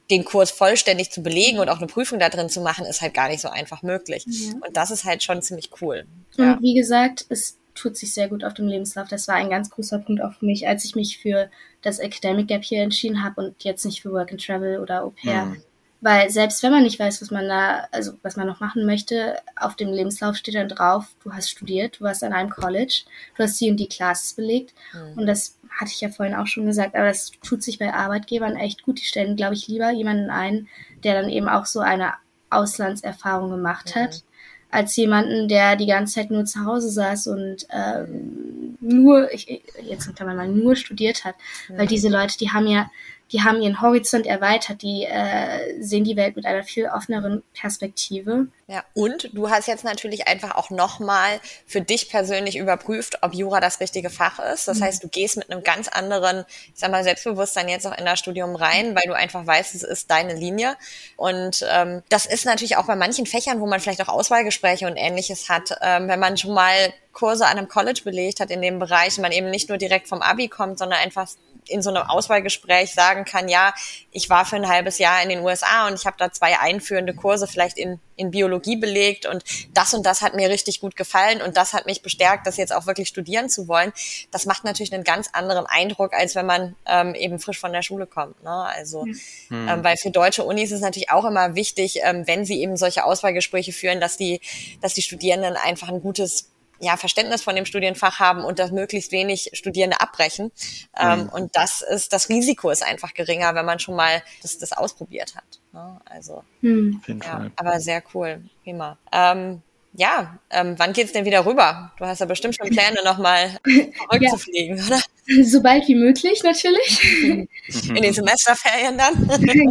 den Kurs vollständig zu belegen und auch eine Prüfung da drin zu machen, ist halt gar nicht so einfach möglich. Ja. Und das ist halt schon ziemlich cool. Und ja. wie gesagt, es tut sich sehr gut auf dem Lebenslauf. Das war ein ganz großer Punkt auch für mich, als ich mich für das Academic Gap hier entschieden habe und jetzt nicht für Work and Travel oder Au pair. Mhm. Weil selbst wenn man nicht weiß, was man da, also was man noch machen möchte, auf dem Lebenslauf steht dann drauf, du hast studiert, du warst an einem College, du hast die und die Classes belegt. Mhm. Und das hatte ich ja vorhin auch schon gesagt, aber das tut sich bei Arbeitgebern echt gut. Die stellen, glaube ich, lieber jemanden ein, der dann eben auch so eine Auslandserfahrung gemacht mhm. hat, als jemanden, der die ganze Zeit nur zu Hause saß und ähm, nur, ich, jetzt kann man mal nur studiert hat. Mhm. Weil diese Leute, die haben ja die haben ihren Horizont erweitert, die äh, sehen die Welt mit einer viel offeneren Perspektive. Ja, und du hast jetzt natürlich einfach auch nochmal für dich persönlich überprüft, ob Jura das richtige Fach ist. Das mhm. heißt, du gehst mit einem ganz anderen, ich sag mal, Selbstbewusstsein jetzt auch in das Studium rein, weil du einfach weißt, es ist deine Linie. Und ähm, das ist natürlich auch bei manchen Fächern, wo man vielleicht auch Auswahlgespräche und ähnliches hat, ähm, wenn man schon mal Kurse an einem College belegt hat in dem Bereich, man eben nicht nur direkt vom Abi kommt, sondern einfach in so einem Auswahlgespräch sagen kann, ja, ich war für ein halbes Jahr in den USA und ich habe da zwei einführende Kurse vielleicht in, in Biologie belegt und das und das hat mir richtig gut gefallen und das hat mich bestärkt, das jetzt auch wirklich studieren zu wollen. Das macht natürlich einen ganz anderen Eindruck, als wenn man ähm, eben frisch von der Schule kommt. Ne? Also, mhm. ähm, weil für deutsche Unis ist es natürlich auch immer wichtig, ähm, wenn sie eben solche Auswahlgespräche führen, dass die, dass die Studierenden einfach ein gutes ja, Verständnis von dem Studienfach haben und dass möglichst wenig Studierende abbrechen. Ähm, mhm. Und das ist, das Risiko ist einfach geringer, wenn man schon mal das, das ausprobiert hat. Ne? Also, mhm. ja, aber sehr cool. Prima. Ähm, ja, ähm, wann geht's denn wieder rüber? Du hast ja bestimmt schon Pläne, nochmal zurückzufliegen, ja. oder? Sobald wie möglich, natürlich. In den Semesterferien dann?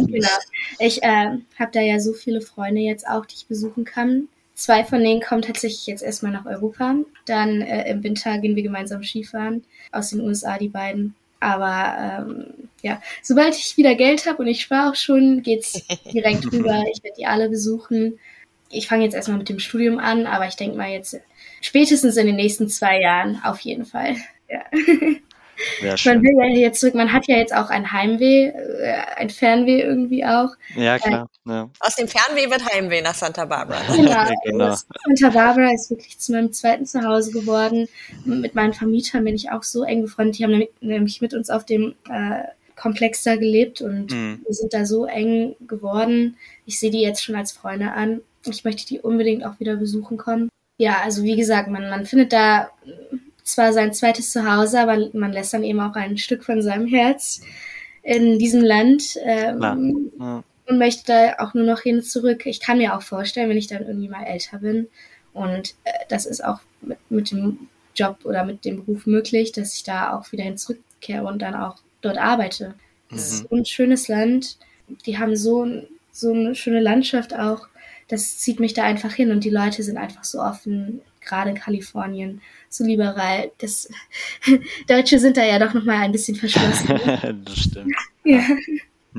genau. Ich äh, habe da ja so viele Freunde jetzt auch, die ich besuchen kann. Zwei von denen kommen tatsächlich jetzt erstmal nach Europa. Dann äh, im Winter gehen wir gemeinsam Skifahren. Aus den USA die beiden. Aber ähm, ja, sobald ich wieder Geld habe und ich spare auch schon, geht's direkt rüber. Ich werde die alle besuchen. Ich fange jetzt erstmal mit dem Studium an, aber ich denke mal jetzt spätestens in den nächsten zwei Jahren auf jeden Fall. Ja. Man will ja jetzt zurück, man hat ja jetzt auch ein Heimweh, äh, ein Fernweh irgendwie auch. Ja, klar. Äh, ja. Aus dem Fernweh wird Heimweh nach Santa Barbara. Genau. genau. Santa Barbara ist wirklich zu meinem zweiten Zuhause geworden. Mit meinen Vermietern bin ich auch so eng befreundet. Die haben nämlich mit uns auf dem äh, Komplex da gelebt und mhm. wir sind da so eng geworden. Ich sehe die jetzt schon als Freunde an. Ich möchte die unbedingt auch wieder besuchen kommen. Ja, also wie gesagt, man, man findet da zwar sein zweites Zuhause, aber man lässt dann eben auch ein Stück von seinem Herz in diesem Land ähm, ja. und möchte da auch nur noch hin zurück. Ich kann mir auch vorstellen, wenn ich dann irgendwie mal älter bin und äh, das ist auch mit, mit dem Job oder mit dem Beruf möglich, dass ich da auch wieder hin zurückkehre und dann auch dort arbeite. Das mhm. ist so ein schönes Land. Die haben so, so eine schöne Landschaft auch. Das zieht mich da einfach hin und die Leute sind einfach so offen, gerade Kalifornien so liberal. Das Deutsche sind da ja doch nochmal ein bisschen verschlossen. das stimmt. Ja.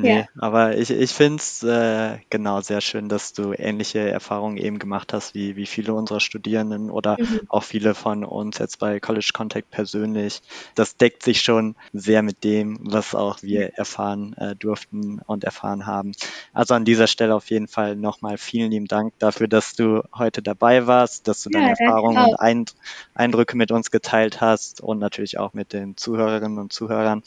Nee, ja. aber ich, ich finde es äh, genau sehr schön, dass du ähnliche Erfahrungen eben gemacht hast wie, wie viele unserer Studierenden oder mhm. auch viele von uns jetzt bei College Contact persönlich. Das deckt sich schon sehr mit dem, was auch wir erfahren äh, durften und erfahren haben. Also an dieser Stelle auf jeden Fall nochmal vielen lieben Dank dafür, dass du heute dabei warst, dass du deine ja, Erfahrungen und Eind Eindrücke mit uns geteilt hast und natürlich auch mit den Zuhörerinnen und Zuhörern.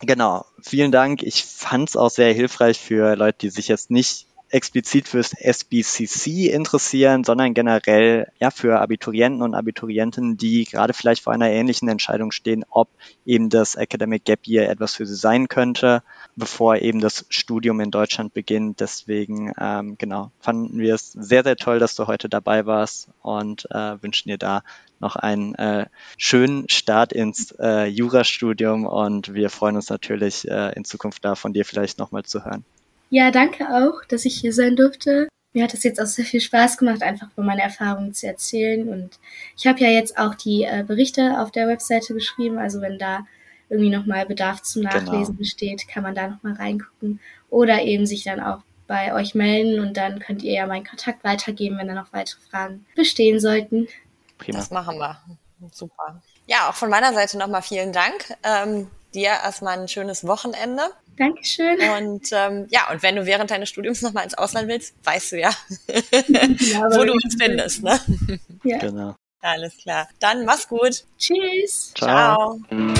Genau, vielen Dank. Ich fand es auch sehr hilfreich für Leute, die sich jetzt nicht explizit fürs SBCC interessieren, sondern generell ja für Abiturienten und Abiturientinnen, die gerade vielleicht vor einer ähnlichen Entscheidung stehen, ob eben das Academic Gap Year etwas für sie sein könnte, bevor eben das Studium in Deutschland beginnt. Deswegen ähm, genau fanden wir es sehr sehr toll, dass du heute dabei warst und äh, wünschen dir da noch einen äh, schönen Start ins äh, Jurastudium und wir freuen uns natürlich äh, in Zukunft da von dir vielleicht nochmal zu hören. Ja, danke auch, dass ich hier sein durfte. Mir hat es jetzt auch sehr viel Spaß gemacht, einfach von meine Erfahrungen zu erzählen. Und ich habe ja jetzt auch die äh, Berichte auf der Webseite geschrieben. Also wenn da irgendwie nochmal Bedarf zum genau. Nachlesen genau. besteht, kann man da nochmal reingucken. Oder eben sich dann auch bei euch melden und dann könnt ihr ja meinen Kontakt weitergeben, wenn da noch weitere Fragen bestehen sollten. Prima. Das machen wir. Super. Ja, auch von meiner Seite nochmal vielen Dank. Ähm, dir erstmal ein schönes Wochenende. Dankeschön. Und ähm, ja, und wenn du während deines Studiums nochmal ins Ausland willst, weißt du ja, ja wo du uns findest. Ne? Ja. Genau. Alles klar. Dann mach's gut. Tschüss. Ciao. Ciao.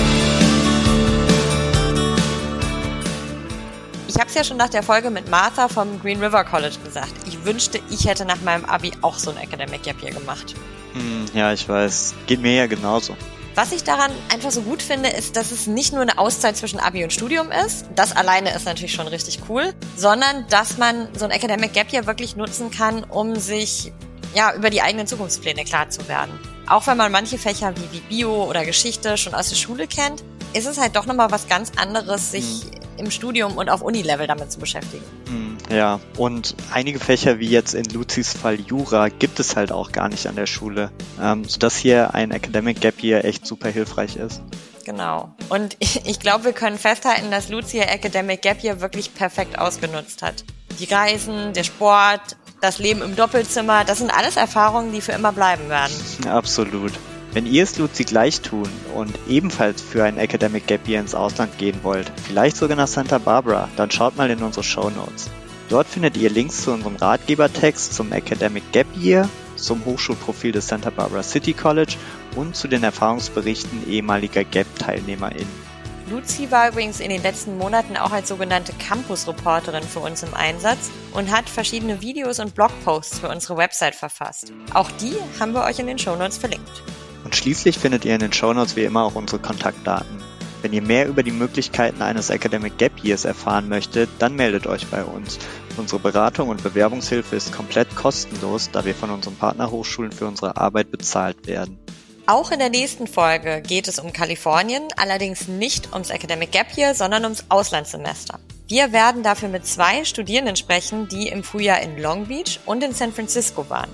Ich habe es ja schon nach der Folge mit Martha vom Green River College gesagt. Ich wünschte, ich hätte nach meinem Abi auch so ein Academic Gap Year gemacht. Hm, ja, ich weiß. Geht mir ja genauso. Was ich daran einfach so gut finde, ist, dass es nicht nur eine Auszeit zwischen Abi und Studium ist. Das alleine ist natürlich schon richtig cool, sondern dass man so ein Academic Gap Year wirklich nutzen kann, um sich ja über die eigenen Zukunftspläne klar zu werden. Auch wenn man manche Fächer wie, wie Bio oder Geschichte schon aus der Schule kennt, ist es halt doch nochmal was ganz anderes, sich mhm. im Studium und auf Unilevel damit zu beschäftigen. Mhm, ja, und einige Fächer, wie jetzt in Luzis Fall Jura, gibt es halt auch gar nicht an der Schule, ähm, sodass hier ein Academic Gap Year echt super hilfreich ist. Genau. Und ich, ich glaube, wir können festhalten, dass Lucia Academic Gap Year wirklich perfekt ausgenutzt hat. Die Reisen, der Sport, das Leben im Doppelzimmer, das sind alles Erfahrungen, die für immer bleiben werden. Absolut. Wenn ihr es Luzi gleich tun und ebenfalls für ein Academic Gap Year ins Ausland gehen wollt, vielleicht sogar nach Santa Barbara, dann schaut mal in unsere Show Notes. Dort findet ihr Links zu unserem Ratgebertext zum Academic Gap Year, zum Hochschulprofil des Santa Barbara City College und zu den Erfahrungsberichten ehemaliger GAP-TeilnehmerInnen. Luzi war übrigens in den letzten Monaten auch als sogenannte Campus-Reporterin für uns im Einsatz und hat verschiedene Videos und Blogposts für unsere Website verfasst. Auch die haben wir euch in den Shownotes verlinkt. Und schließlich findet ihr in den Shownotes wie immer auch unsere Kontaktdaten. Wenn ihr mehr über die Möglichkeiten eines Academic Gap Years erfahren möchtet, dann meldet euch bei uns. Unsere Beratung und Bewerbungshilfe ist komplett kostenlos, da wir von unseren Partnerhochschulen für unsere Arbeit bezahlt werden. Auch in der nächsten Folge geht es um Kalifornien, allerdings nicht ums Academic Gap Year, sondern ums Auslandssemester. Wir werden dafür mit zwei Studierenden sprechen, die im Frühjahr in Long Beach und in San Francisco waren.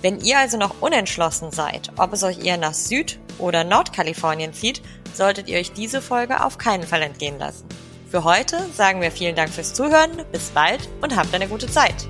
Wenn ihr also noch unentschlossen seid, ob es euch eher nach Süd- oder Nordkalifornien zieht, solltet ihr euch diese Folge auf keinen Fall entgehen lassen. Für heute sagen wir vielen Dank fürs Zuhören, bis bald und habt eine gute Zeit.